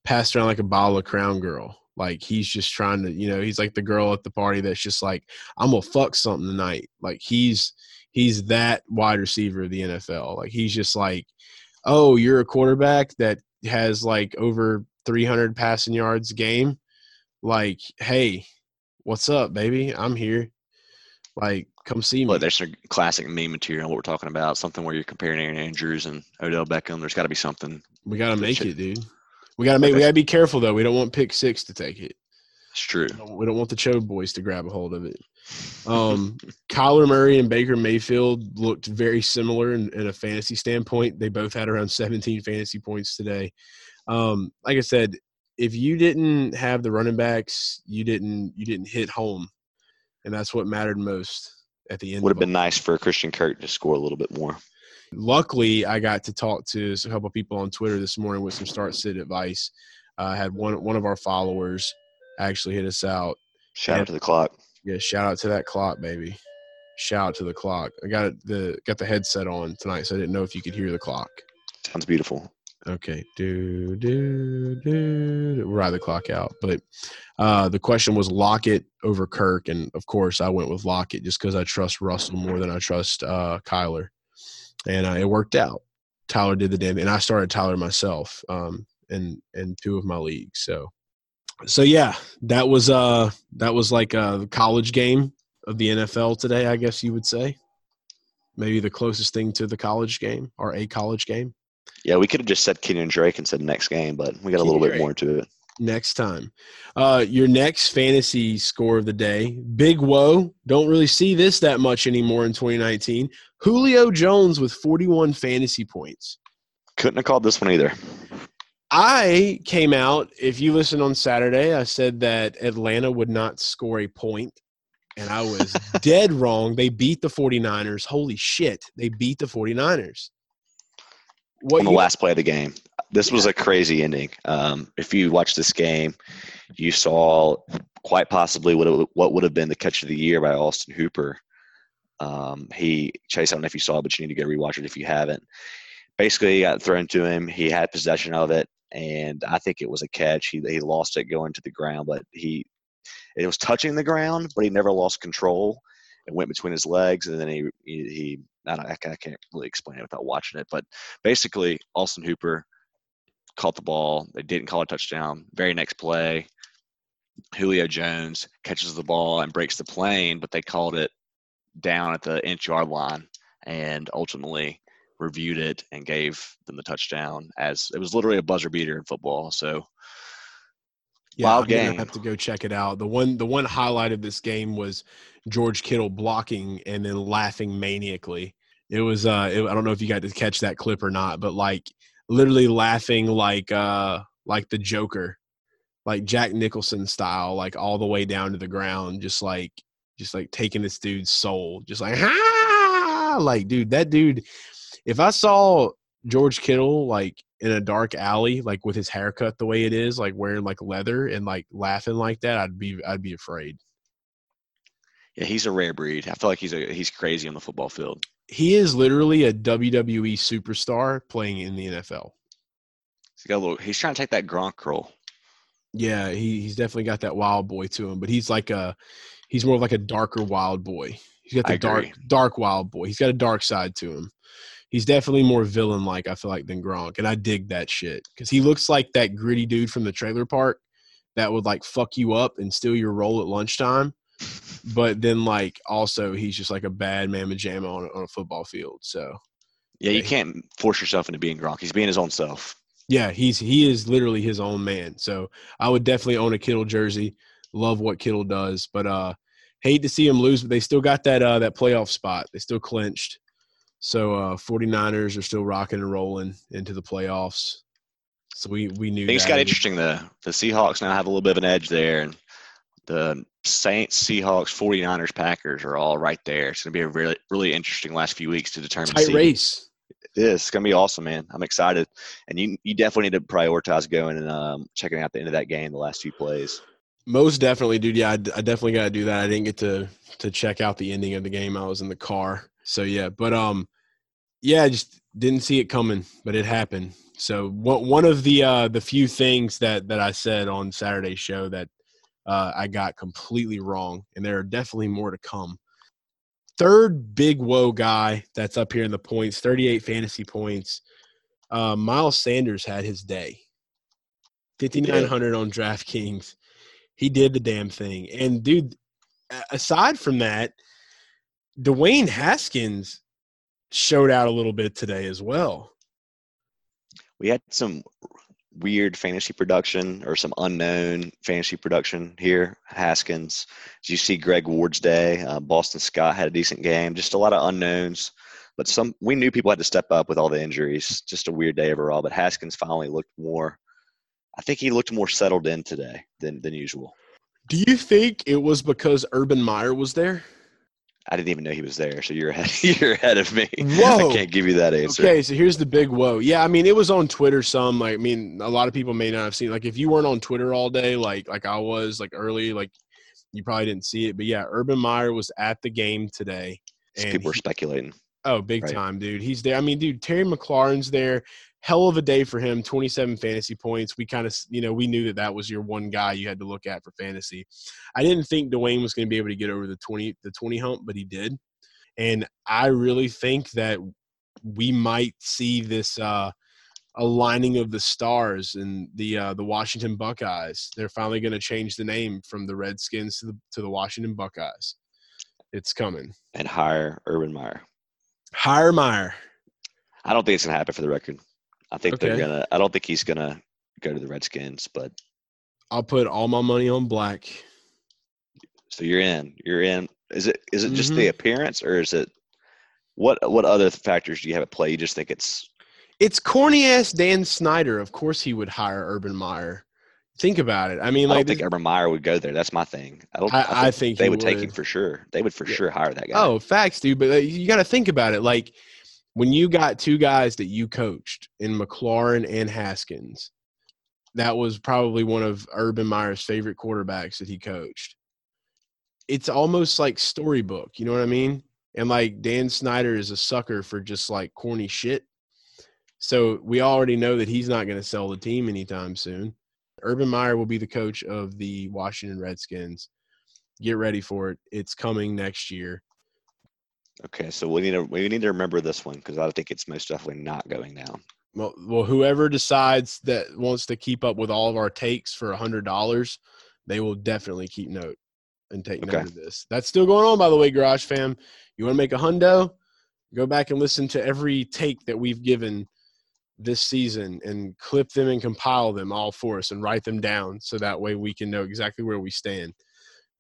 passed around like a bottle of Crown Girl. Like he's just trying to, you know, he's like the girl at the party that's just like, I'm gonna fuck something tonight. Like he's he's that wide receiver of the NFL. Like he's just like, oh, you're a quarterback that has like over 300 passing yards game. Like, hey, what's up, baby? I'm here. Like, come see me. But there's some classic meme material what we're talking about. Something where you're comparing Erin Andrews and Odell Beckham. There's got to be something. We gotta make shit. it, dude. We gotta make. We gotta be careful though. We don't want pick six to take it. It's true. We don't- We don't want the Chode boys to grab a hold of it. Um, Kyler Murray and Baker Mayfield looked very similar in, in a fantasy standpoint. They both had around 17 fantasy points today. Um, like I said, if you didn't have the running backs, you didn't you didn't hit home, and that's what mattered most at the end. Would have been nice for Christian Kirk to score a little bit more. luckily i got to talk to a couple people on twitter this morning with some start sit advice uh, i had one one of our followers actually hit us out Shout Yeah. out to the clock. Yeah shout out to that clock baby. Shout out to the clock. I got the got the headset on tonight so i didn't know if you could hear the clock. Sounds beautiful. okay do do do, ride the clock out but uh the question was lockett over kirk and of course i went with lockett just because i trust russell more than i trust uh kyler and uh, it worked out. Tyler did the damn and i started tyler myself um in in two of my leagues so so yeah that was uh that was like a college game of the nfl today i guess you would say maybe the closest thing to the college game or a college game Yeah, we could have just said Kenyon Drake and said next game, but we got a little bit more to it. next time. Uh, your next fantasy score of the day, big whoa. Don't really see this that much anymore in 2019. Julio Jones with 41 fantasy points. Couldn't have called this one either. I came out, if you listen on Saturday, I said that Atlanta would not score a point, and I was dead wrong. They beat the 49ers. Holy shit, they beat the 49ers. What on the you- last play of the game. This was a crazy ending. Um, if you watched this game, you saw quite possibly what it, what would have been the catch of the year by Austin Hooper. Um, he Chase, I don't know if you saw, it, but you need to go rewatch it if you haven't. Basically, he got thrown to him. He had possession of it, and I think it was a catch. He he lost it going to the ground, but he it was touching the ground, but he never lost control. It went between his legs, and then he he, he I, I can't really explain it without watching it, but basically Austin Hooper caught the ball. They didn't call a touchdown. Very next play, Julio Jones catches the ball and breaks the plane, but they called it down at the inch yard line and ultimately reviewed it and gave them the touchdown as it was literally a buzzer beater in football. So Wild I'm game. have to go check it out. The one the one highlight of this game was George Kittle blocking and then laughing maniacally. It was uh it, I don't know if you got to catch that clip or not, but like literally laughing like uh like the Joker. Like Jack Nicholson style, like all the way down to the ground, just like just like taking this dude's soul. Just like ah like dude, that dude if I saw George Kittle like in a dark alley, like with his haircut the way it is, like wearing like leather and like laughing like that, I'd be I'd be afraid. yeah, he's a rare breed. I feel like he's a he's crazy on the football field. He is literally a WWE superstar playing in the NFL. He's got a little. He's trying to take that Gronk role. Yeah, he, he's definitely got that wild boy to him, but he's like a he's more of like a darker wild boy. He's got the dark dark wild boy. He's got a dark side to him. He's definitely more villain like. I feel like than Gronk, and I dig that shit because he looks like that gritty dude from the trailer park that would like fuck you up and steal your roll at lunchtime. But then, like, also he's just like a bad mamma jamma on, a- on a football field. So Yeah, you he- can't force yourself into being Gronk. He's being his own self. yeah, he's he is literally his own man. So I would definitely own a Kittle jersey. Love what Kittle does, but uh, hate to see him lose. But they still got that uh that playoff spot. They still clinched. So uh 49ers are still rocking and rolling into the playoffs. So we we knew Things got interesting. The the Seahawks now have a little bit of an edge there, and the Saints, Seahawks, 49ers, Packers are all right there. It's going to be a really really interesting last few weeks to determine. tight race. It is. It's going to be awesome, man. I'm excited, and you you definitely need to prioritize going and um, checking out the end of that game, the last few plays. Most definitely, dude. Yeah, I, I definitely got to do that. I didn't get to to check out the ending of the game. I was in the car. So yeah, but um, yeah, I just didn't see it coming, but it happened. So one one of the uh the few things that that I said on Saturday's show that uh, I got completely wrong, and there are definitely more to come. Third big woe guy that's up here in the points, 38 fantasy points. Uh, Miles Sanders had his day. 5,900 on DraftKings. He did the damn thing. And, dude, aside from that, Dwayne Haskins showed out a little bit today as well. We had some weird fantasy production or some unknown fantasy production here. Haskins, did you see Greg Ward's day? Uh, Boston Scott had a decent game. Just a lot of unknowns, but some we knew people had to step up with all the injuries. Just a weird day overall. But Haskins finally looked more. I think he looked more settled in today than than usual. Do you think it was because Urban Meyer was there? I didn't even know he was there, so you're ahead. You're ahead of me. Whoa. I can't give you that answer. Okay, so here's the big whoa. Yeah, I mean, it was on Twitter. Some like, I mean, a lot of people may not have seen. Like, if you weren't on Twitter all day, like like I was, like early, like you probably didn't see it. But yeah, Urban Meyer was at the game today. So and people were speculating. Oh, big Right. time, dude. He's there. I mean, dude, Terry McLaurin's there. Hell of a day for him. 27 fantasy points. We kind of, you know, we knew that that was your one guy you had to look at for fantasy. I didn't think Dwayne was going to be able to get over the 20 the 20 hump, but he did. And I really think that we might see this uh aligning of the stars and the uh the Washington Buckeyes. They're finally going to change the name from the Redskins to the to the Washington Buckeyes. It's coming. And hire Urban Meyer. Hire Meyer. I don't think it's gonna happen for the record. I think they're gonna. I don't think he's gonna go to the Redskins. But I'll put all my money on black. so you're in. You're in. Is it? Is it just the Mm-hmm. appearance, or is it? What What other factors do you have at play? You just think it's It's corny ass Dan Snyder. Of course he would hire Urban Meyer. Think about it. I mean, I like, don't think Urban Meyer would go there. That's my thing. I don't. I- I think they he would, take him for sure. They would for Yeah. sure hire that guy. oh, facts, dude. But uh, you got to think about it. Like, when you got two guys that you coached in McLaurin and Haskins, that was probably one of Urban Meyer's favorite quarterbacks that he coached. It's almost like storybook. You know what I mean? And like Dan Snyder is a sucker for just like corny shit. So we already know that he's not going to sell the team anytime soon. Urban Meyer will be the coach of the Washington Redskins. Get ready for it. It's coming next year. Okay, so we need to we need to remember this one because I think it's most definitely not going down. Well, well, whoever decides that wants to keep up with all of our takes for a hundred dollars, they will definitely keep note and take note of this. That's still going on, by the way, Garage Fam. You want to make a hundo? Go back and listen to every take that we've given this season and clip them and compile them all for us and write them down so that way we can know exactly where we stand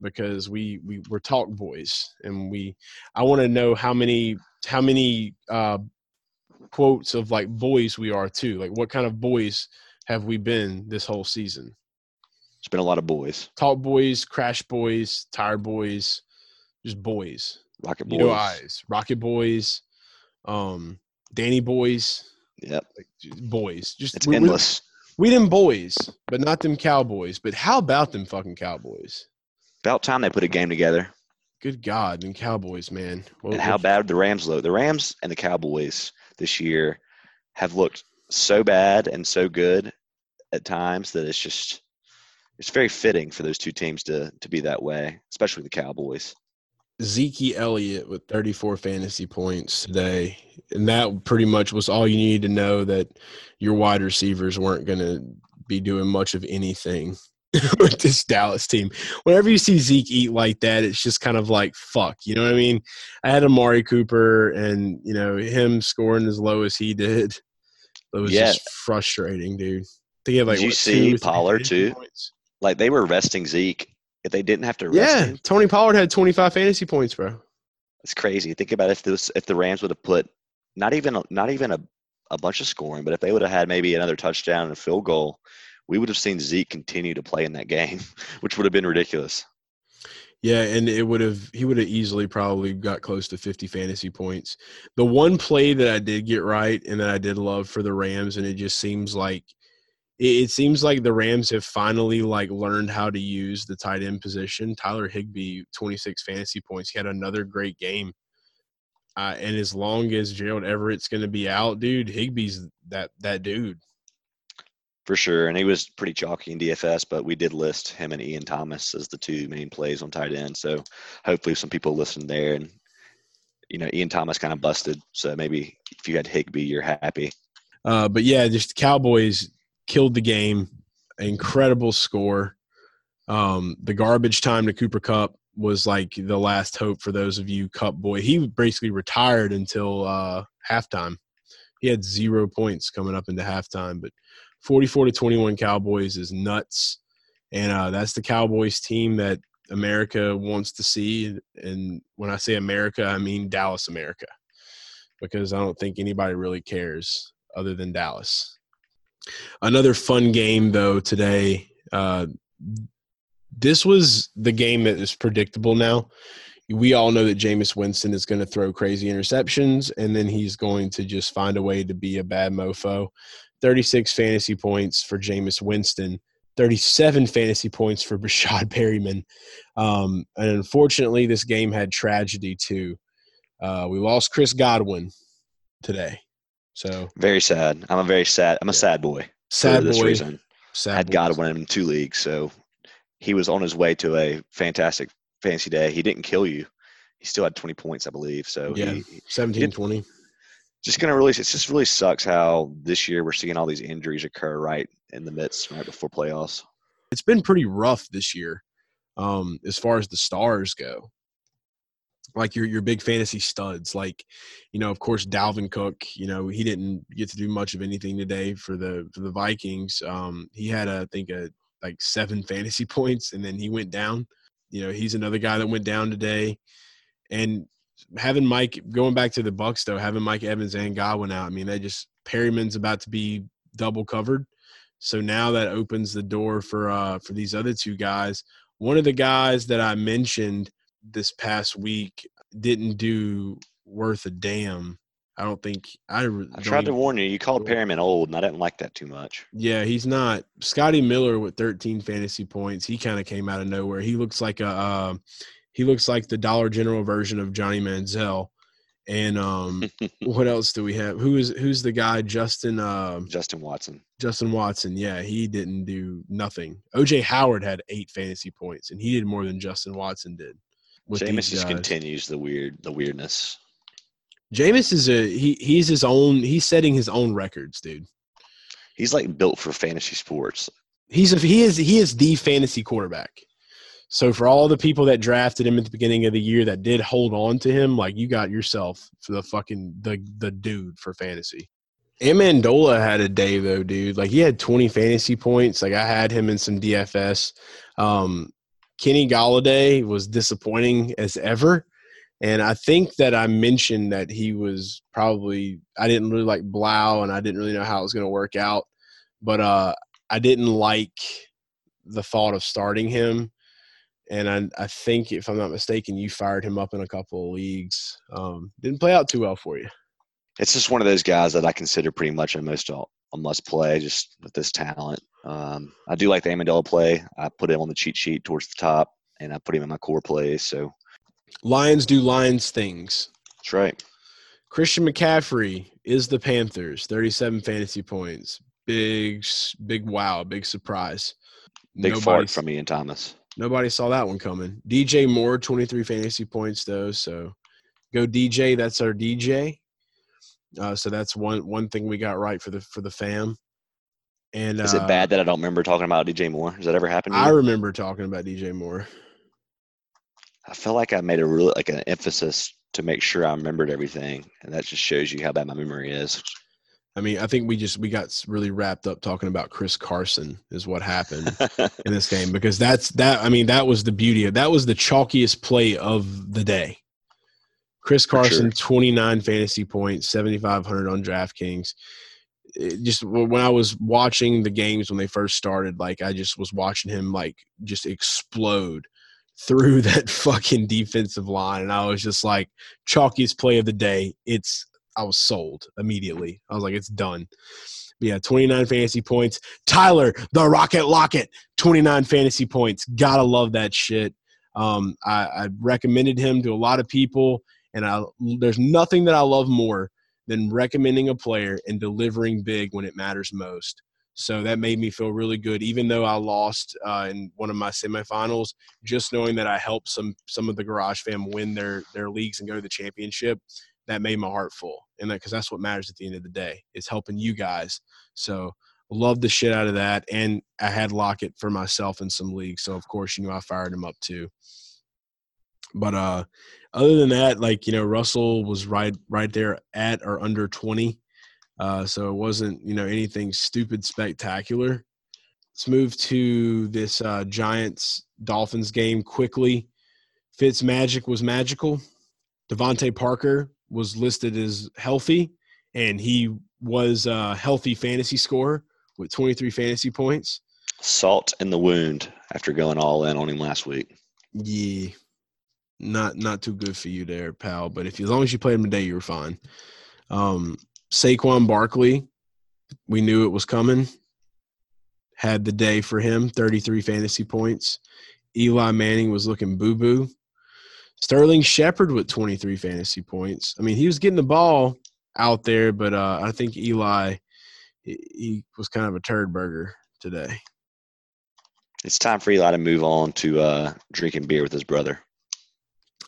because we, we we're talk boys and we I want to know how many how many uh quotes of like boys we are too. Like what kind of boys have we been this whole season? It's been a lot of boys, Talk boys, crash boys, tire boys, just boys. Rocket boys. eyes, rocket boys, um, Danny boys, Yep, like just boys. Just it's we, we- endless. We, them boys, but not them cowboys. But how about them fucking cowboys? About time they put a game together. Good God, them cowboys, man. Well, and how bad the Rams look. The Rams and the Cowboys this year have looked so bad and so good at times that it's just it's very fitting for those two teams to to be that way, especially the Cowboys. Zeke Elliott with 34 fantasy points today. And that pretty much was all you needed to know that your wide receivers weren't going to be doing much of anything with this Dallas team. Whenever you see Zeke eat like that, it's just kind of like, fuck. You know what I mean? I had Amari Cooper and, you know, him scoring as low as he did. It was Yeah. just frustrating, dude. I think he had like Did you what, see two Pollard, too? points? Like they were resting Zeke. If they didn't have to rest Yeah, him, Tony Pollard had 25 fantasy points, bro. it's crazy. Think about if this if the Rams would have put not even a- not even a, a bunch of scoring, but if they would have had maybe another touchdown and a field goal, we would have seen Zeke continue to play in that game, which would have been ridiculous. Yeah, and it would have he would have easily probably got close to 50 fantasy points. The one play that I did get right and that I did love for the Rams, and it just seems like it, seems like the Rams have finally like learned how to use the tight end position. Tyler Higbee, 26 fantasy points. He had another great game. Uh, and as long as Gerald Everett's going to be out, dude, Higbee's that that dude. For sure, and he was pretty chalky in DFS, but we did list him and Ian Thomas as the two main plays on tight end. So hopefully, some people listened there, and you know, Ian Thomas kind of busted. So maybe if you had Higbee, you're happy. Uh, but yeah, just Cowboys killed the game. Incredible score. Um, the garbage time to Cooper Kupp was like the last hope for those of you Kupp boy. He basically retired until uh, halftime. He had zero points coming up into halftime, but 44 to 21 Cowboys is nuts. And uh, that's the Cowboys team that America wants to see. And when I say America, I mean Dallas, America, because I don't think anybody really cares other than Dallas. Another fun game though today. Uh, this was the game that is predictable now. We all know that Jameis Winston is going to throw crazy interceptions, and then he's going to just find a way to be a bad mofo. 36 fantasy points for Jameis Winston, 37 fantasy points for Breshad Perriman. Um, and unfortunately, this game had tragedy too. Uh, we lost Chris Godwin today. So Very sad. I'm a very sad. I'm a sad boy. sad for this boy. reason. Sad I had. Godwin in two leagues, so he was on his way to a fantastic fantasy day. He didn't kill you. He still had 20 points, I believe. So Yeah. he, he 17 20. Just gonna really. It just really sucks how this year we're seeing all these injuries occur right in the midst, right before playoffs. It's been pretty rough this year um, as far as the stars go. Like your your big fantasy studs, like you know, of course, Dalvin Cook. You know, he didn't get to do much of anything today for the for the Vikings. Um, he had, a, I think, a like seven fantasy points, and then he went down. You know, he's another guy that went down today. And having Mike going back to the Bucks though, having Mike Evans and Godwin out, I mean, they just Perriman's about to be double covered. So now that opens the door for uh for these other two guys. One of the guys that I mentioned this past week didn't do worth a damn. I don't think I. I tried to warn you. You called. Perryman old, and I didn't like that too much. Yeah, he's not. Scotty Miller with 13 fantasy points. He kind of came out of nowhere. He looks like a uh, he looks like the Dollar General version of Johnny Manziel. And um, what else do we have? Who is who's the guy? Justin uh, Justin Watson. Justin Watson. Yeah, he didn't do nothing. OJ Howard had eight fantasy points, and he did more than Justin Watson did. Jameis just continues the weird, the weirdness. Jameis is a he. He's his own. He's setting his own records, dude. He's like built for fantasy sports. He's a, he is he is the fantasy quarterback. So for all the people that drafted him at the beginning of the year that did hold on to him, like you got yourself for the fucking the the dude for fantasy. Amendola had a day though, dude. Like he had 20 fantasy points. Like I had him in some DFS. Um, Kenny Golladay was disappointing as ever. And I think that I mentioned that he was probably I didn't really like Blough and I didn't really know how it was going to work out. But uh I didn't like the thought of starting him. And I, I think, if I'm not mistaken, you fired him up in a couple of leagues. Um, didn't play out too well for you. It's just one of those guys that I consider pretty much a most a must play just with this talent. Um, I do like the Amendola play. I put him on the cheat sheet towards the top, and I put him in my core plays. So Lions do Lions things. that's right. Christian McCaffrey is the Panthers, 37 fantasy points. Big, big wow, big surprise. Big Nobody's- fart from Ian Thomas. Nobody saw that one coming. DJ Moore, 23 fantasy points though. So go DJ. That's our DJ. Uh, so that's one one thing we got right for the for the fam. And Is uh, it bad that I don't remember talking about DJ Moore? Has that ever happened? To I remember talking about DJ Moore. I feel like I made a really like an emphasis to make sure I remembered everything, and that just shows you how bad my memory is. I mean, I think we just we got really wrapped up talking about Chris Carson is what happened in this game because that's that. I mean, that was the beauty of that was the chalkiest play of the day. Chris For sure. Carson, 29 fantasy points, 7,500 on DraftKings. It just when I was watching the games when they first started, like I just was watching him like just explode through that fucking defensive line, and I was just like, chalkiest play of the day. It's I was sold immediately. I was like, it's done. But yeah, 29 fantasy points. Tyler, the Rocket Lockett, 29 fantasy points. Gotta love that shit. Um, I, I recommended him to a lot of people, and I there's nothing that I love more than recommending a player and delivering big when it matters most. So that made me feel really good, even though I lost uh, in one of my semifinals. Just knowing that I helped some some of the Garage fam win their their leagues and go to the championship, that made my heart full. And that because that's what matters at the end of the day is helping you guys. So love the shit out of that. And I had Lockett for myself in some leagues, so of course you know I fired him up too. But uh, other than that, like you know, Russell was right right there at or under twenty. Uh, so it wasn't, you know, anything stupid spectacular. Let's move to this uh, Giants Dolphins game quickly. Fitz Magic was magical. DeVante Parker was listed as healthy, and he was a healthy fantasy scorer with 23 fantasy points. Salt in the wound after going all in on him last week. Yeah, not not too good for you there, pal. But if as long as you played him today, you were fine. Um, Saquon Barkley, we knew it was coming. Had the day for him, 33 fantasy points. Eli Manning was looking boo boo. Sterling Shepard with 23 fantasy points. I mean, he was getting the ball out there, but uh, I think Eli, he, he was kind of a turd burger today. It's time for Eli to move on to uh, drinking beer with his brother.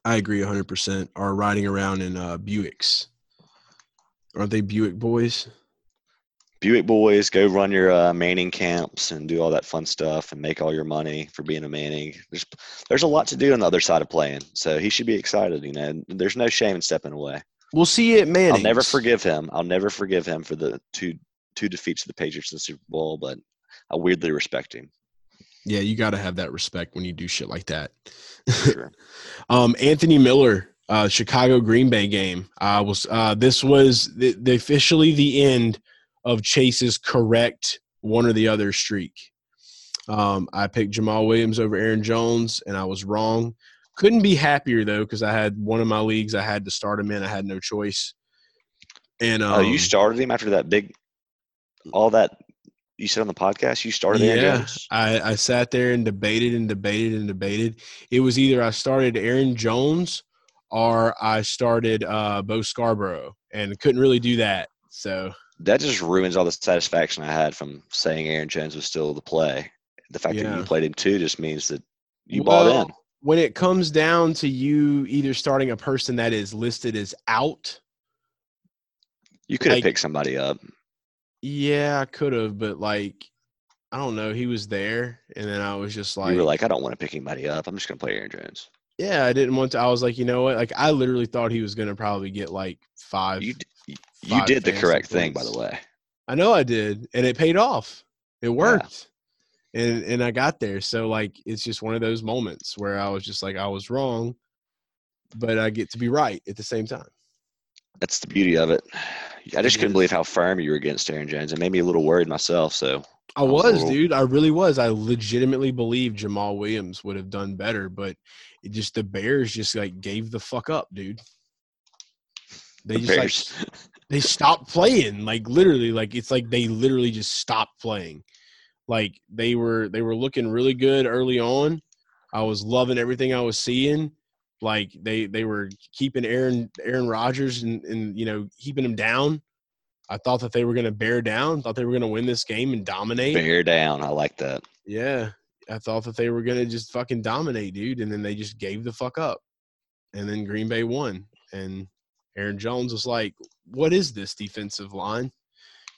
I agree 100%. Are riding around in uh, Buicks. Aren't they Buick boys? Buick boys, go run your uh, Manning camps and do all that fun stuff and make all your money for being a Manning. There's there's a lot to do on the other side of playing, so he should be excited. You know, there's no shame in stepping away. We'll see you at Manning's. I'll never forgive him. I'll never forgive him for the two two defeats to the Patriots in the Super Bowl, but I weirdly respect him. Yeah, you got to have that respect when you do shit like that. Sure. um, Anthony Miller, uh, Chicago Green Bay game. Uh, was uh, this was the, the officially the end of Chase's correct one or the other streak. Um, I picked Jamaal Williams over Aaron Jones, and I was wrong. Couldn't be happier though because I had one of my leagues. I had to start him in. I had no choice. And um, oh, you started him after that big, all that you said on the podcast. You started Aaron Yeah, Jones. I, I sat there and debated and debated and debated. It was either I started Aaron Jones or I started uh, Bo Scarborough, and couldn't really do that. So That just ruins all the satisfaction I had from saying Aaron Jones was still the play. The fact that you played him too just means that you Well, bought in. when it comes down to you either starting a person that is listed as out, You could have like- picked somebody up. yeah, I could have, but like I don't know, he was there, and then I was just like, you were like, I don't want to pick anybody up. I'm just going to play Aaron Jones. yeah, I didn't want to. I was like, you know what? Like I literally thought he was gonna probably get like five. You, you did the correct thing, by the way. I know I did, and it paid off. It worked, and and I got there. So like, it's just one of those moments where I was just like, I was wrong, but I get to be right at the same time. That's the beauty of it. I just It couldn't is. believe how firm you were against Aaron Jones. It made me a little worried myself. So I was little- dude. I really was. I legitimately believed Jamaal Williams would have done better, but it just the Bears just like gave the fuck up, dude. They the just like Bears, they stopped playing like literally like it's like they literally just stopped playing. Like they were they were looking really good early on. I was loving everything i was seeing. Like they they were keeping aaron aaron rodgers and and you know keeping him down. I thought that they were going to bear down thought they were going to win this game and dominate. Bear down. I like that. yeah I thought that they were gonna just fucking dominate, dude, and then they just gave the fuck up, and then Green Bay won, and Aaron Jones was like, "What is this defensive line?"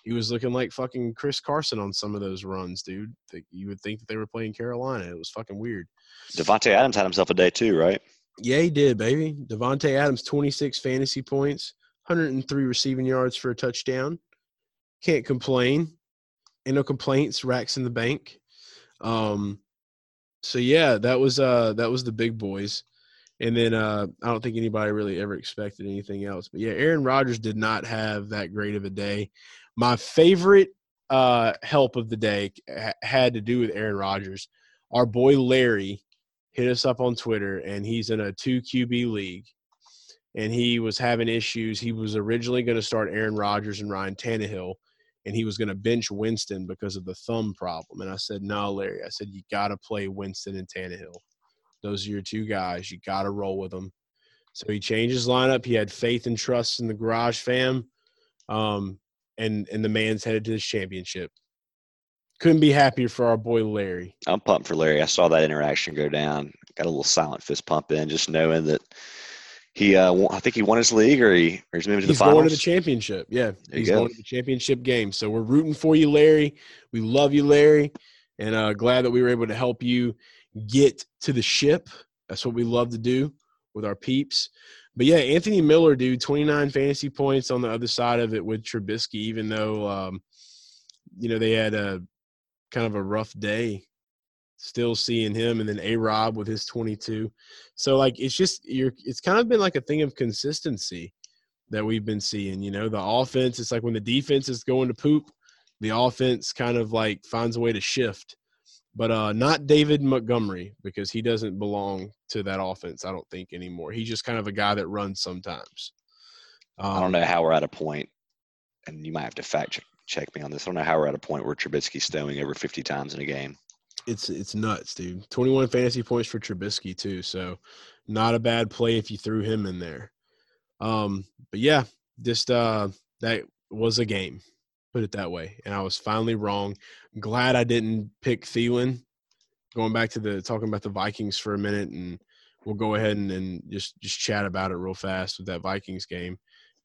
He was looking like fucking Chris Carson on some of those runs, dude. You would think that they were playing Carolina. It was fucking weird. Davante Adams had himself a day too, right? Yeah, he did, baby. Davante Adams, 26 fantasy points, 103 receiving yards for a touchdown. Can't complain. Ain't no complaints. Racks in the bank. Um, so yeah, that was uh that was the big boys. And then uh I don't think anybody really ever expected anything else. But yeah, Aaron Rodgers did not have that great of a day. My favorite uh help of the day ha- had to do with Aaron Rodgers. Our boy Larry hit us up on Twitter, and he's in a two QB league, and he was having issues. He was originally going to start Aaron Rodgers and Ryan Tannehill, and he was going to bench Winston because of the thumb problem. And I said, "No, Larry. I said you got to play Winston and Tannehill. Those are your two guys. You got to roll with them." So he changed his lineup. He had faith and trust in the Garage fam, um, and and the man's headed to this championship couldn't be happier for our boy Larry. I'm pumped for Larry. I saw that interaction go down. Got a little silent fist pump in, just knowing that he. Uh, won, I think he won his league, or he, or he's moving to he's the finals. going to the championship. Yeah, There he's go. going to the championship game. So we're rooting for you, Larry. We love you, Larry, and uh, glad that we were able to help you get to the ship. That's what we love to do with our peeps. But yeah, Anthony Miller, dude, 29 fantasy points on the other side of it with Trubisky, even though um, you know they had a kind of a rough day. Still seeing him, and then A Rob with his 22. So like it's just you're. It's kind of been like a thing of consistency that we've been seeing. You know, the offense. It's like when the defense is going to poop, the offense kind of like finds a way to shift. But uh, not David Montgomery because he doesn't belong to that offense. I don't think anymore. He's just kind of a guy that runs sometimes. Um, I don't know how we're at a point, and you might have to fact check, check me on this. I don't know how we're at a point where Trubisky's throwing over 50 times in a game. It's it's nuts, dude. Twenty one fantasy points for Trubisky too. So not a bad play if you threw him in there. Um, but yeah, just uh that was a game. Put it that way. And I was finally wrong. Glad I didn't pick Thielen. Going back to the talking about the Vikings for a minute and we'll go ahead and, and just just chat about it real fast with that Vikings game.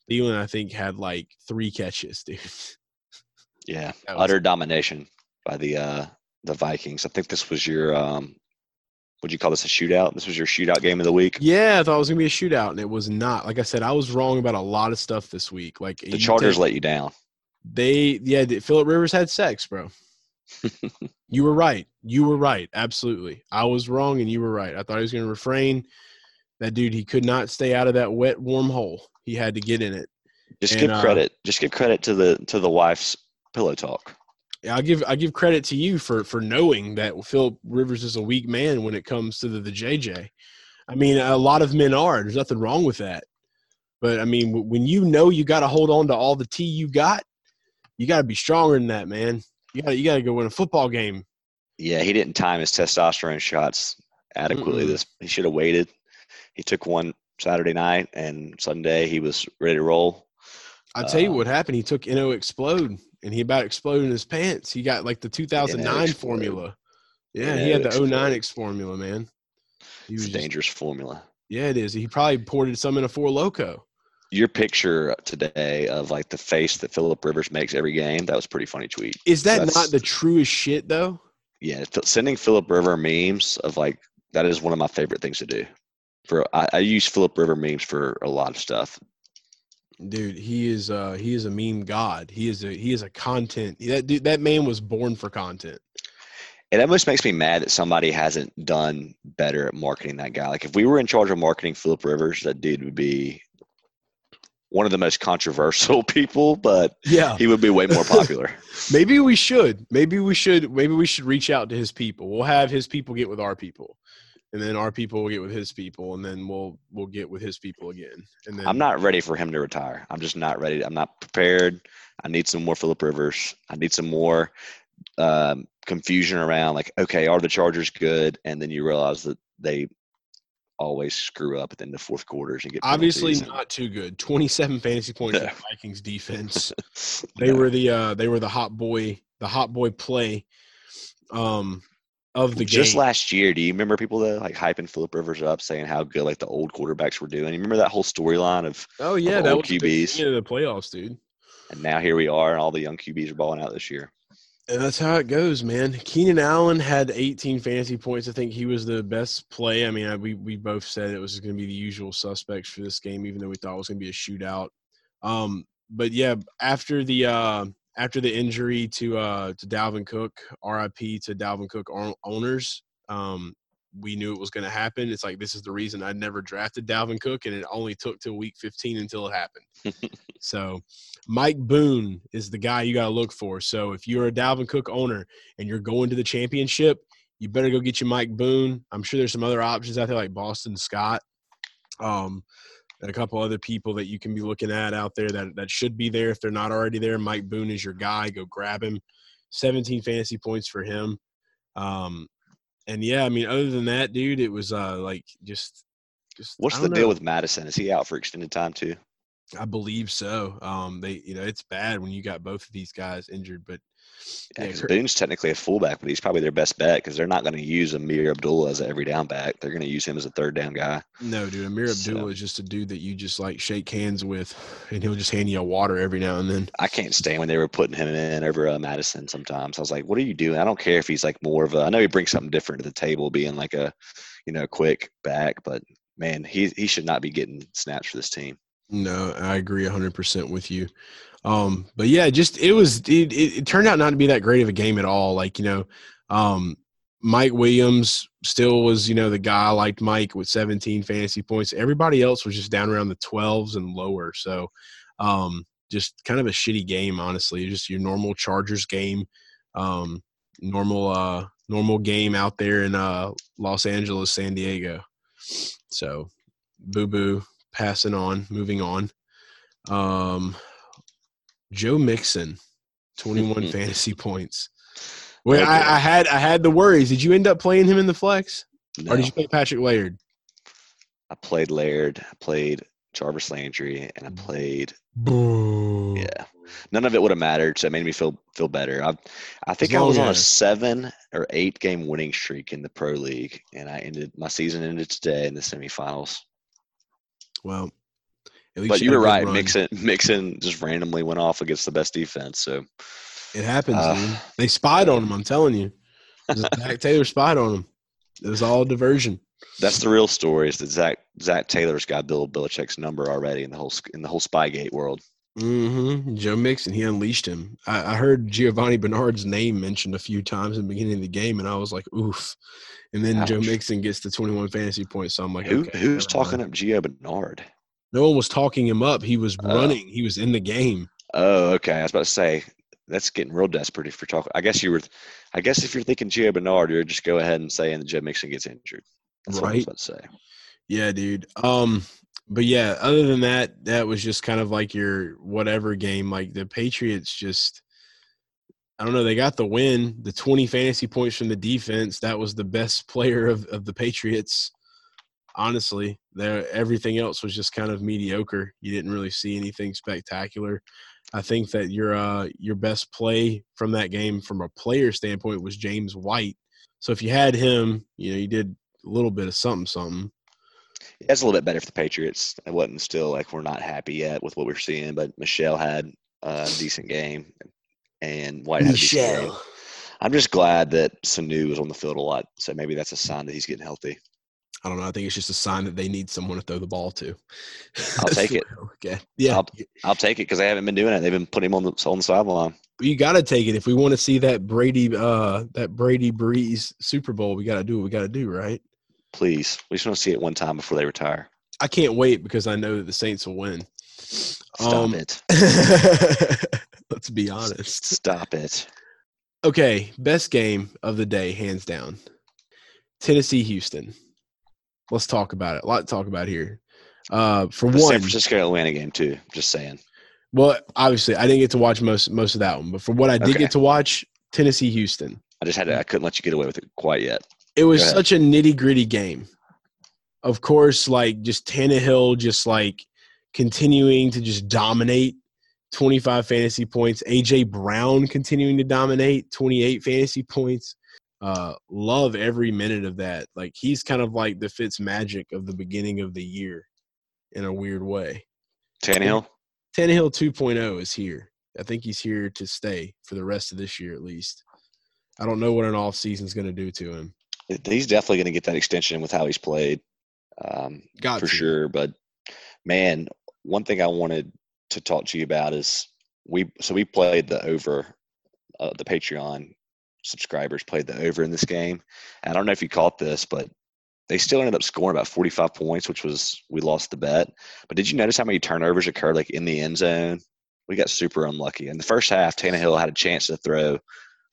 Thielen, I think, had like three catches, dude. Yeah, was- utter domination by the uh, the Vikings. I think this was your um, would you call this a shootout? This was your shootout game of the week. Yeah, I thought it was gonna be a shootout, and it was not. Like I said, I was wrong about a lot of stuff this week. Like The Chargers take- let you down. They, yeah, Philip Rivers had sex, bro. you were right. You were right. Absolutely, I was wrong, and you were right. I thought he was gonna refrain. That dude, he could not stay out of that wet, warm hole. He had to get in it. Just And, give uh, credit. Just give credit to the to the wife's pillow talk. Yeah, I give I give credit to you for for knowing that Philip Rivers is a weak man when it comes to the, the JJ. I mean, a lot of men are. There's nothing wrong with that. But I mean, when you know you got to hold on to all the tea you got, you got to be stronger than that, man. You got you got to go win a football game. Yeah, he didn't time his testosterone shots adequately. Mm-mm. This he should have waited. He took one Saturday night, and Sunday he was ready to roll. I'll tell you Um, what happened. He took NO explode, and he about exploded in his pants. He got like the 2009 explode. formula. Yeah, NO he had the explode. 09 X formula, man. He It's a just, dangerous formula. yeah, it is. He probably poured some in a four Loko. Your picture today of like the face that Philip Rivers makes every game, that was a pretty funny tweet. Is that That's- not the truest shit though? Yeah, sending Philip River memes of like that is one of my favorite things to do. For I, I use Philip River memes for a lot of stuff. Dude, he is uh he is a meme god. He is a he is a content. That dude, that man was born for content. It almost makes me mad that somebody hasn't done better at marketing that guy. Like if we were in charge of marketing Philip Rivers, that dude would be one of the most controversial people, but Yeah. he would be way more popular. Maybe we should. Maybe we should maybe we should reach out to his people. We'll have his people get with our people. And then our people will get with his people and then we'll we'll get with his people again. And then I'm not ready for him to retire. I'm just not ready. I'm not prepared. I need some more Philip Rivers. I need some more um, confusion around like, okay, are the Chargers good? And then you realize that they always screw up at the end of fourth quarters and get obviously penalties. not too good. 27 fantasy points No. the Vikings defense. They No. were the uh they were the hot boy the hot boy play. Um of the Just game. Just last year, do you remember people that like hyping Philip Rivers up, saying how good like the old quarterbacks were doing? You remember that whole storyline of, oh yeah, of that old was the QBs. of the playoffs, dude. and now here we are, and all the young QBs are balling out this year. And that's how it goes, man. Keenan Allen had 18 fantasy points. I think he was the best play. I mean, I, we we both said it was going to be the usual suspects for this game, even though we thought it was going to be a shootout. Um, but yeah, after the uh, after the injury to uh, to Dalvin Cook, RIP to Dalvin Cook owners, um, we knew it was going to happen. It's like this is the reason I never drafted Dalvin Cook, and it only took till week 15 until it happened. so, Mike Boone is the guy you got to look for. So, if you're a Dalvin Cook owner and you're going to the championship, you better go get you Mike Boone. I'm sure there's some other options out there like Boston Scott, um, and a couple other people that you can be looking at out there that that should be there if they're not already there. Mike Boone is your guy. Go grab him. 17 fantasy points for him. Um, and yeah, I mean, other than that, dude, it was uh like just just What's the don't deal with Mattison? Is he out for extended time too? I believe so. Um, they you know it's bad when you got both of these guys injured, but Yeah, because Boone's technically a fullback, but he's probably their best bet because they're not going to use Ameer Abdullah as an every down back. They're going to use him as a third down guy. no, dude, Ameer So- Abdullah is just a dude that you just like shake hands with, and he'll just hand you a water every now and then. I can't stand when they were putting him in over uh, Mattison. Sometimes I was like, "What are you doing?" I don't care if he's like more of a. I know he brings something different to the table, being like a, you know, quick back, but man, he he should not be getting snaps for this team. No, I agree 100% with you. Um, but yeah, just it was it, it, turned out not to be that great of a game at all. Like, you know, um, Mike Williams still was, you know, the guy I liked Mike with 17 fantasy points. Everybody else was just down around the 12s and lower. So, um, just kind of a shitty game, honestly. Just your normal Chargers game, um, normal, uh, normal game out there in uh, Los Angeles, San Diego. So, boo boo, passing on, moving on. Um, Joe Mixon, 21 fantasy points. Okay. I, I had I had the worries. Did you end up playing him in the flex, No, or did you play Patrick Laird? I played Laird, I played Jarvis Landry, and I played. Boo. Yeah, none of it would have mattered, so it made me feel feel better. I I think I was on a seven or eight game winning streak in the pro league, and I ended my season ended today in the semifinals. Well, at least But you were right. run. Mixon Mixon just randomly went off against the best defense. So It happens, Uh. They spied on him. I'm telling you. Zac Taylor spied on him. It was all diversion. that's the real story. Is that Zac Zac Taylor's got Bill Belichick's number already in the whole in the whole Spygate world. Hmm Joe Mixon, he unleashed him. I, I heard Giovani Bernard's name mentioned a few times in the beginning of the game, and I was like, oof. And then Joe Mixon gets the 21 fantasy points. So I'm like, Who okay, who's talking mind. up Gio Bernard? No one was talking him up. He was Oh. running. He was in the game. Oh, okay. I was about to say that's getting real desperate if you're talking. I guess you were. I guess if you're thinking Gio Bernard, you're just go ahead and saying that Joe Mixon gets injured. That's what I was Right. about to say. Yeah, dude. Um, but yeah, other than that, that was just kind of like your whatever game. Like the Patriots just I don't know, they got the win, the 20 fantasy points from the defense. That was the best player of, of the Patriots. Honestly, everything else was just kind of mediocre. You didn't really see anything spectacular. I think that your uh your best play from that game from a player standpoint was James White. So if you had him, you know, you did a little bit of something something. That's a little bit better for the Patriots. It wasn't still like we're not happy yet with what we're seeing, but Michel had a decent game, and White had a decent game. I'm just glad that Sanu was on the field a lot, so maybe that's a sign that he's getting healthy. I don't know. I think it's just a sign that they need someone to throw the ball to. I'll take it. way I look at it. Yeah, I'll- I'll take it because they haven't been doing it. They've been putting him on the on the sideline. you got to take it if we want to see that Brady, uh, that Brady Brees Super Bowl. We got to do what we got to do, right? Please, we just want to see it one time before they retire. I can't wait because I know that the Saints will win. Stop Um, it. Let's be honest. Stop it. Okay, best game of the day, hands down. Tennessee, Houston. Let's talk about it. A lot to talk about here. Uh, for The one, San Francisco Atlanta game too. Just saying. well, obviously, I didn't get to watch most most of that one, but for what I did Okay. get to watch, Tennessee, Houston. I just had to. I couldn't let you get away with it quite yet. It was such a nitty gritty game. Of course, like just Tannehill, just like continuing to just dominate. 25 fantasy points. AJ Brown continuing to dominate. 28 fantasy points. Uh, love every minute of that. Like he's kind of like the Fitz magic of the beginning of the year, in a weird way. Tannehill. Tannehill 2.0 is here. I think he's here to stay for the rest of this year at least. I don't know what an off season is going to do to him. He's definitely going to get that extension with how he's played, um, Got for sure. But man, one thing I wanted to talk to you about is we. So we played the over. Uh, the Patreon subscribers played the over in this game. And I don't know if you caught this, but they still ended up scoring about 45 points, which was we lost the bet. But did you notice how many turnovers occurred like in the end zone? We got super unlucky. In the first half, Tannehill had a chance to throw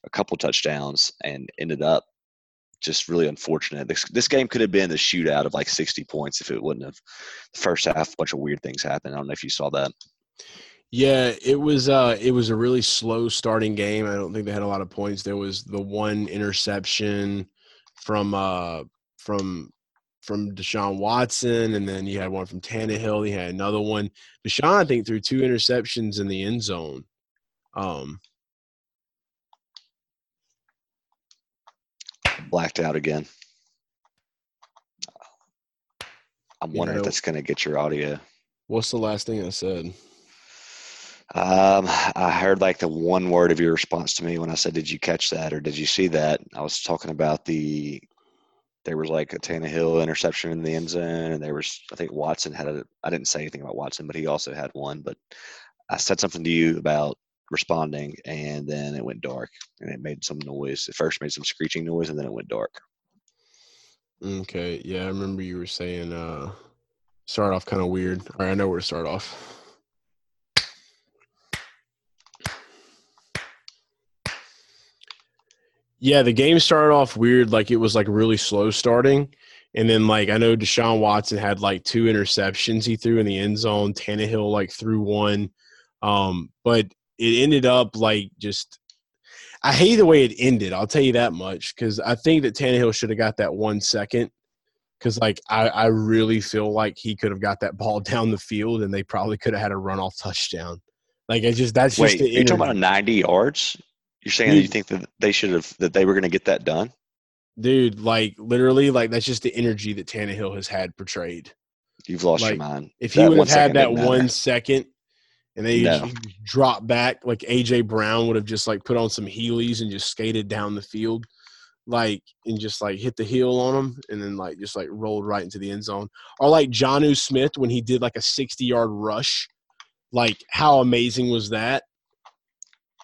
a couple touchdowns and ended up just really unfortunate. This this game could have been the shootout of like 60 points if it wouldn't have. The first half, a bunch of weird things happened. I don't know if you saw that. Yeah, it was uh it was a really slow starting game. I don't think they had a lot of points. There was the one interception from uh from from Deshaun Watson, and then you had one from Tannehill. He had another one. Deshaun, I think, threw two interceptions in the end zone. Um, Blacked out again. I'm You wondering know- if that's going to get your audio. what's the last thing I said? Um, I heard like the one word of your response to me when I said, "Did you catch that or did you see that?" I was talking about the there was like a Tannehill interception in the end zone, and there was I think Watson had a. I didn't say anything about Watson, but he also had one. But I said something to you about responding, and then it went dark, and it made some noise. It first made some screeching noise, and then it went dark. Okay, yeah, I remember you were saying uh start off kind of weird. All right, I know where to start off. Yeah, the game started off weird, like it was like really slow starting. And then like I know Deshaun Watson had like two interceptions he threw in the end zone. Tannehill like threw one. Um, but it ended up like just I hate the way it ended. I'll tell you that much because I think that Tannehill should have got that one second. Because like I, I really feel like he could have got that ball down the field and they probably could have had a runoff touchdown. Like I just that's just Wait, the you're talking about 90 yards? You're saying that you think that they should have that they were going to get that done? dude. Like literally, like that's just the energy that Tannehill has had portrayed. You've lost Like, your mind. If he would have had that one second, and they No. dropped back, like AJ Brown would have just like put on some Heelys and just skated down the field, like and just like hit the heel on him, and then like just like rolled right into the end zone. Or like Jonnu Smith when he did like a sixty-yard rush. Like how amazing was that?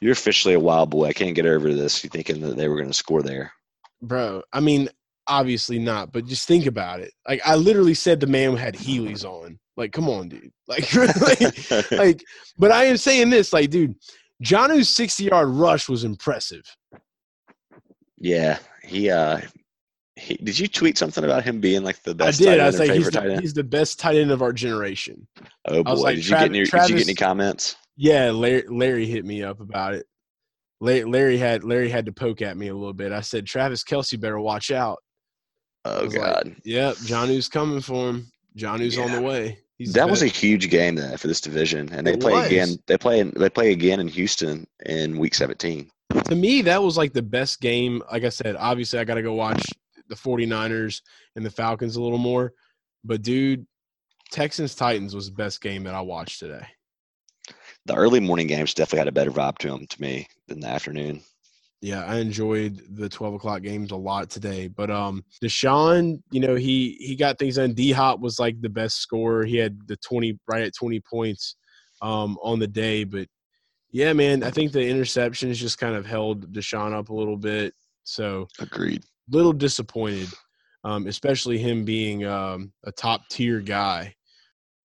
You're officially a wild boy. I can't get over this. You thinking that they were going to score there? bro. I mean, obviously not, but just think about it. Like I literally said, the man had Heelys on. Like, come on, dude. Like, really? like, but I am saying this, like, dude, Jonnu's sixty-yard rush was impressive. yeah, he. uh he, Did you tweet something about him being like the best? I did. tight I was like, he's the, he's the best tight end of our generation. Oh boy! Like, did, you get any, Travis- did you get any comments? Yeah, Larry, Larry hit me up about it. Larry, Larry had Larry had to poke at me a little bit. I said, Travis Kelce better watch out. Oh was like, god, Yep, Jonnu's coming for him. On Yeah. the way. He's that was a huge game there for this division, and they It play was. again. They play. In, they play again in Houston in Week 17. to me that was like the best game like i said obviously i got to go watch the 49ers and the falcons a little more but dude texans titans was the best game that i watched today The early morning games definitely had a better vibe to them to me than the afternoon. Yeah i enjoyed the 12 o'clock games a lot today but um deshaun you know he he got things done. D-hop was like the best scorer. He had the 20 right at 20 points um on the day but yeah man i think the interceptions just kind of held deshaun up a little bit so Agreed. little disappointed, um, especially him being um, a top tier guy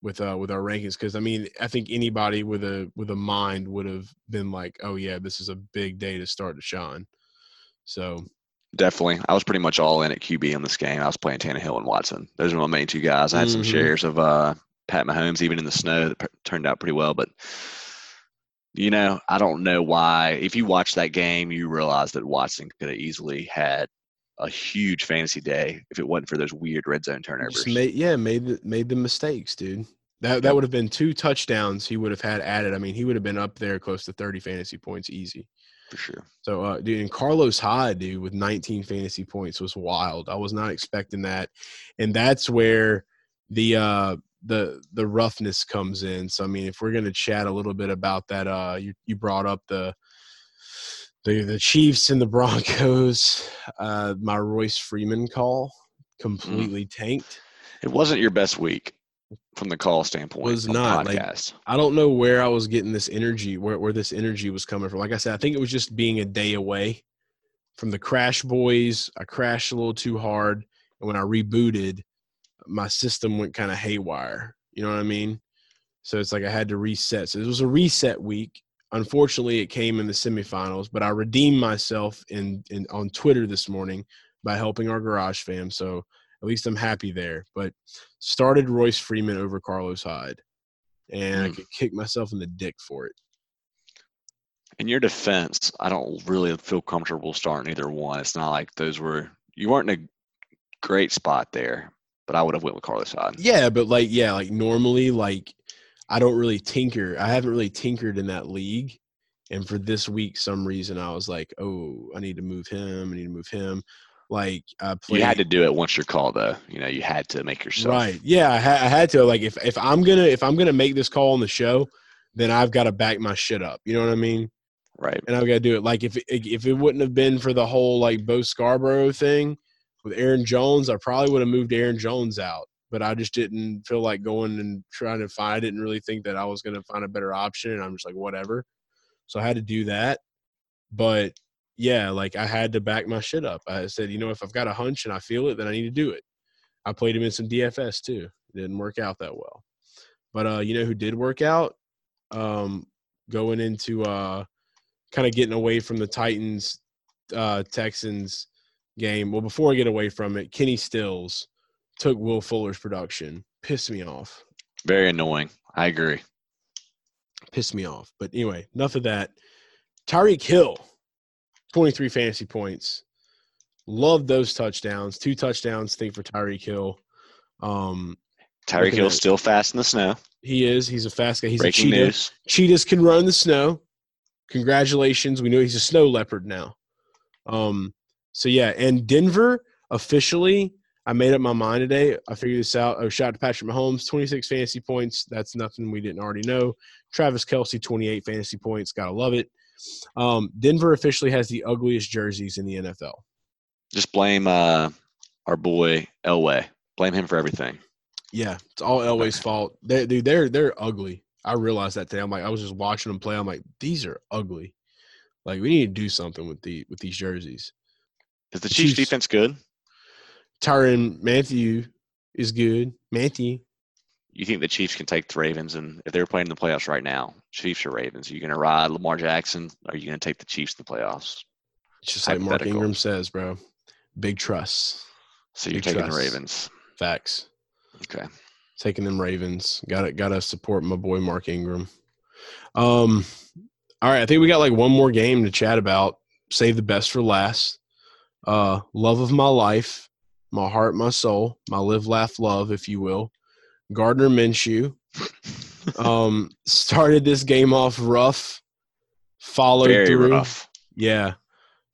with uh, with our rankings. Because I mean, I think anybody with a with a mind would have been like, "Oh yeah, this is a big day to start Deshaun." So Definitely. I was pretty much all in at QB in this game. I was playing Tannehill and Watson. Those are my main two guys. I had some Mhm. shares of uh, Pat Mahomes, even in the snow, that p- turned out pretty well. But, you know, I don't know why. If you watch that game, you realize that Watson could have easily had a huge fantasy day if it wasn't for those weird red zone turnovers. made yeah made the, made the mistakes, dude. That that would have been two touchdowns he would have had added. I mean, he would have been up there close to thirty fantasy points easy. for sure. So, uh, dude, and Carlos Hyde, dude, with 19 fantasy points was wild. I was not expecting that, and that's where the uh, the the roughness comes in. So, I mean, if we're gonna chat a little bit about that, uh, you you brought up the the the Chiefs and the Broncos. Uh, my Royce Freeman call Mm. completely tanked. It wasn't your best week from the call standpoint. It Was not, like-. I don't know where I was getting this energy, where where this energy was coming from. Like I said, I think it was just being a day away from the Crash Boys. I crashed a little too hard, and when I rebooted, my system went kind of haywire. You know what I mean? So it's like I had to reset. So it was a reset week. Unfortunately, it came in the semifinals, but I redeemed myself in, in on Twitter this morning by helping our garage fam. So at least I'm happy there. But started Royce Freeman over Carlos Hyde, and I Mm. could kick myself in the dick for it. In your defense, I don't really feel comfortable starting either one. It's not like those were you weren't in a great spot there, but I would have went with Carlos Hyde. Yeah, but like yeah, like normally like I don't really tinker. I haven't really tinkered in that league. And for this week, some reason I was like, oh, I need to move him. I need to move him. Like I played. You had to do it once you're called, though. You know, you had to make yourself Right. Yeah, I, ha- I had to. Like if if I'm gonna if I'm gonna make this call on the show, then I've got to back my shit up. You know what I mean? right. and I've got to do it. Like if if it wouldn't have been for the whole like Bo Scarborough thing with Aaron Jones, I probably would have moved Aaron Jones out. But I just didn't feel like going and trying to find. I didn't really think that I was going to find a better option, and I'm just like whatever. So I had to do that. But yeah, like I had to back my shit up. I said, you know, if I've got a hunch and I feel it, then I need to do it. I played him in some DFS too. It didn't work out that well. But uh, you know who did work out? Um, going into uh kind of getting away from the Titans uh Texans game. Well, before I get away from it, Kenny Stills took Will Fuller's production. Pissed me off. Very annoying. I agree. Pissed me off. But anyway, enough of that. Tyreek Hill, 23 fantasy points. Love those touchdowns. Two touchdowns, think, for Tyreek Hill. Um, Tyreek Hill's still fast in the snow. he is. He's a fast guy. He's Breaking a cheetah. news. cheetahs can run in the snow. Congratulations. We know he's a snow leopard now. Um, so yeah, and Denver officially, I made up my mind today. I figured this out. Oh, shout out to Patrick Mahomes, 26 fantasy points. That's nothing we didn't already know. Travis Kelce, 28 fantasy points. Gotta love it. Um, Denver officially has the ugliest jerseys in the NFL. Just blame uh, our boy Elway. Blame him for everything. Yeah, it's all Elway's fault. They, dude, they're they're ugly. I realized that today. I'm like, I was just watching them play. I'm like, these are ugly. Like, we need to do something with the with these jerseys. Is the Chiefs, Chiefs- defense good? Tyrann Mathieu is good. Mathieu. You think the Chiefs can take the Ravens? And if they're playing in the playoffs right now, Chiefs or Ravens, are you going to ride Lamar Jackson? Or are you going to take the Chiefs in the playoffs? It's just like Mark Ingram says, bro. Big trust. So you're Big taking the. Ravens. Facts. Okay. Taking them Ravens. Got to got to support my boy Mark Ingram. Um. All right, I think we got like one more game to chat about. Save the best for last. Uh, love of my life, my heart, my soul, my live, laugh, love, if you will. Gardner Minshew um, started this game off rough, followed Very through. rough. Yeah,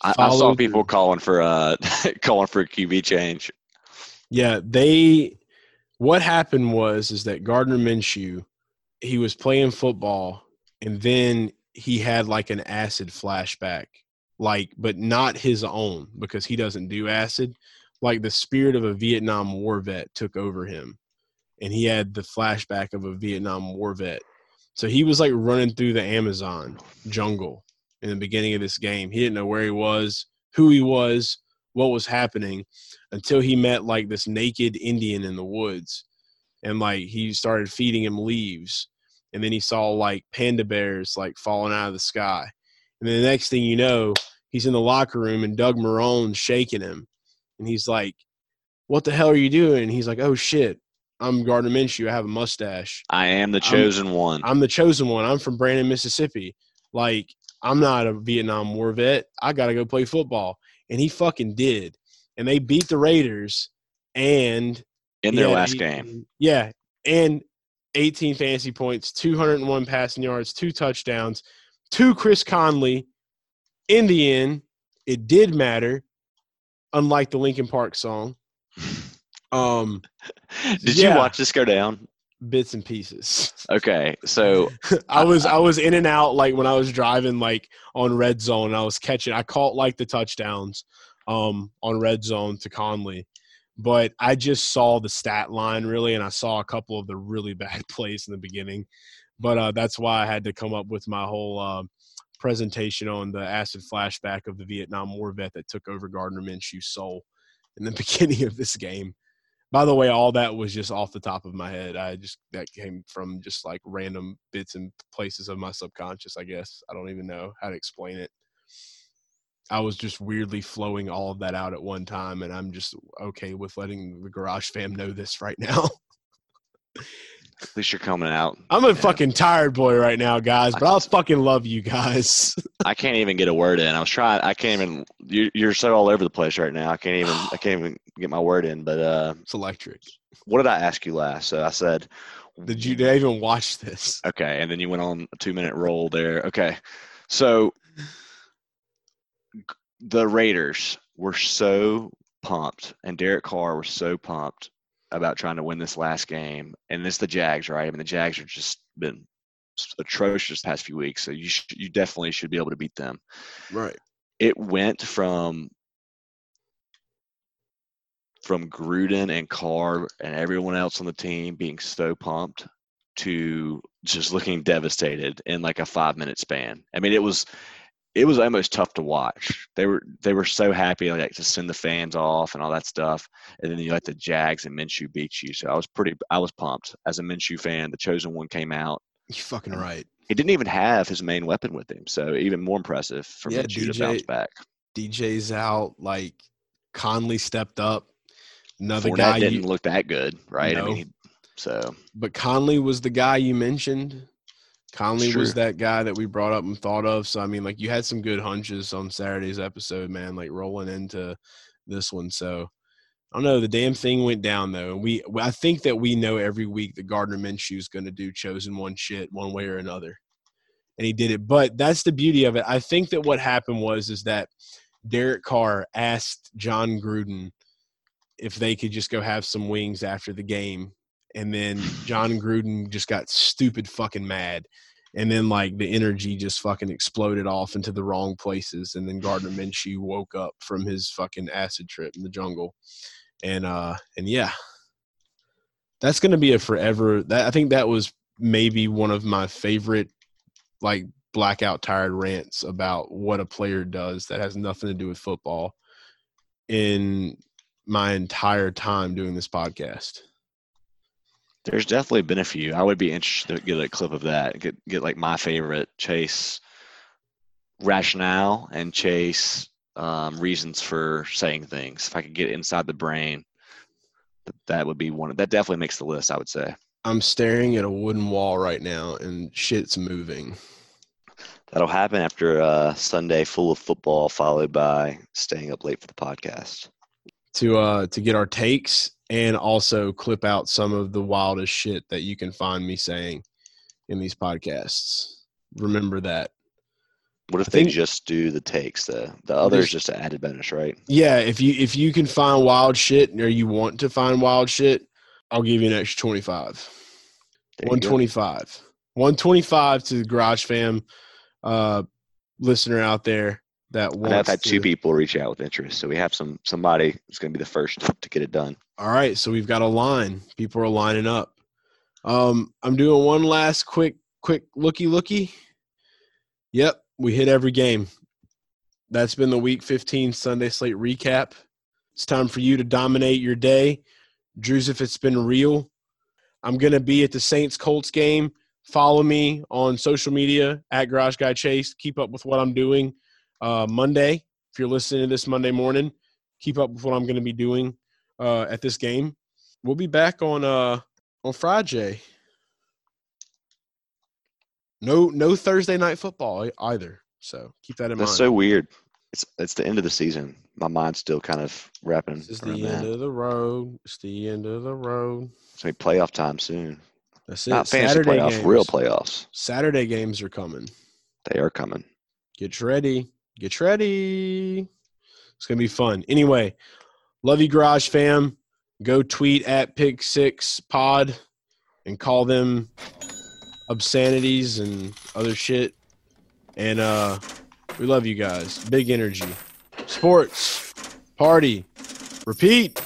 I, I saw people through. calling for uh calling for a QB change. yeah. They what happened was is that Gardner Minshew, he was playing football, and then he had like an acid flashback, like but not his own because he doesn't do acid. Like the spirit of a Vietnam War vet took over him, and he had the flashback of a Vietnam War vet. So he was like running through the Amazon jungle in the beginning of this game. He didn't know where he was, who he was, what was happening until he met like this naked Indian in the woods. And like he started feeding him leaves. And then he saw like panda bears like falling out of the sky. And then the next thing you know, he's in the locker room and Doug Marrone's shaking him. And he's like, What the hell are you doing? And he's like, Oh shit, I'm Gardner Minshew. I have a mustache. I am the I'm- chosen one. I'm the chosen one. I'm from Brandon, Mississippi. Like, I'm not a Vietnam War vet. I got to go play football. And he fucking did. And they beat the Raiders and in their last 18 game. Yeah. And 18 fantasy points, 201 passing yards, two touchdowns, two Chris Conley in the end, it did matter, unlike the Linkin Park song. Um, Did Yeah. you watch this go down? bits and pieces. Okay, so I was I was in and out like when I was driving like on red zone. I was catching. I caught like the touchdowns um on red zone to Conley, but I just saw the stat line really, and I saw a couple of the really bad plays in the beginning. But uh, that's why I had to come up with my whole uh, presentation on the acid flashback of the Vietnam War vet that took over Gardner Minshew's soul in the beginning of this game. By the way, all that was just off the top of my head. I just that came from just like random bits and places of my subconscious. I guess I don't even know how to explain it. I was just weirdly flowing all of that out at one time, and I'm just okay with letting the Garage fam know this right now. At least you're coming out. I'm a Yeah. fucking tired boy right now, guys, but I'll fucking love you guys. I can't even get a word in. I was trying. I can't even. You, you're so all over the place right now. I can't even. I can't even get my word in. But uh, it's electric. what did I ask you last? So I said, Did you did I even watch this? Okay, and then you went on a two minute roll there. Okay, so the Raiders were so pumped, and Derek Carr was so pumped about trying to win this last game, and it's the Jags, right? I mean, the Jags are just been atrocious the past few weeks, so you sh- you definitely should be able to beat them. Right. It went from from Gruden and Carr and everyone else on the team being so pumped to just looking devastated in like a five minute span. I mean, it was it was almost tough to watch. They were they were so happy like to send the fans off and all that stuff, and then you let the Jags and Minshew beat you. So I was pretty I was pumped as a Minshew fan. The chosen one came out. You fucking right. He didn't even have his main weapon with him, so even more impressive for Yeah, Minshew to bounce back. DJ's out. Like Conley stepped up. Another Fournette guy, didn't you, look that good, right? I mean, he, so but Conley was the guy you mentioned. Conley was that guy that we brought up and thought of. So I mean, like you had some good hunches on Saturday's episode, man. Like rolling into this one. So I don't know. The damn thing went down though, and we I think that we know every week that Gardner Minshew is going to do chosen one shit one way or another, and he did it. But that's the beauty of it. I think that what happened was is that Derek Carr asked Jon Gruden if they could just go have some wings after the game. And then Jon Gruden just got stupid fucking mad. And then like the energy just fucking exploded off into the wrong places. And then Gardner Minshew woke up from his fucking acid trip in the jungle. And uh and yeah. That's gonna be a forever that I think that was maybe one of my favorite like blackout tired rants about what a player does that has nothing to do with football in my entire time doing this podcast. There's definitely been a few. I would be interested to get a clip of that. Get get like my favorite Chase rationale and Chase um, reasons for saying things. If I could get inside the brain, that, that would be one. Of, that definitely makes the list. I would say. I'm staring at a wooden wall right now and shit's moving. That'll happen after a Sunday full of football, followed by staying up late for the podcast. To uh to get our takes and also clip out some of the wildest shit that you can find me saying in these podcasts. Remember that. What if I they think- just do the takes? The the others just an added bonus, right? Yeah, if you if you can find wild shit or you want to find wild shit, I'll give you an extra 25. There you One go. twenty-five. One twenty-five to the Garage Fam uh, listener out there that wants. know I've had to, two people reach out with interest, so we have some somebody who's going to be the first to, to get it done. All right, so we've got a line. People are lining up. Um, I'm doing one last quick, quick looky looky. Yep, we hit every game. That's been the Week 15 Sunday slate recap. It's time for you to dominate your day. Drews, if it's been real, I'm gonna be at the Saints Colts game. Follow me on social media at Garage Guy Chase. Keep up with what I'm doing. Uh, Monday, if you're listening to this Monday morning, keep up with what I'm going to be doing uh, at this game. We'll be back on uh, on Friday. No, no Thursday night football either. So keep that in That's mind. That's so weird. It's it's the end of the season. My mind's still kind of wrapping this is the end that. of the road. It's the end of the road. It's like playoff time soon. That's it. Not fantasy Saturday playoffs, games. real playoffs. Saturday games are coming. They are coming. Get ready. Get ready. It's gonna be fun. Anyway, love you, Garage Fam. Go tweet at Pick Six Pod and call them obscenities and other shit. And uh, we love you guys. Big energy. Sports. Party. Repeat.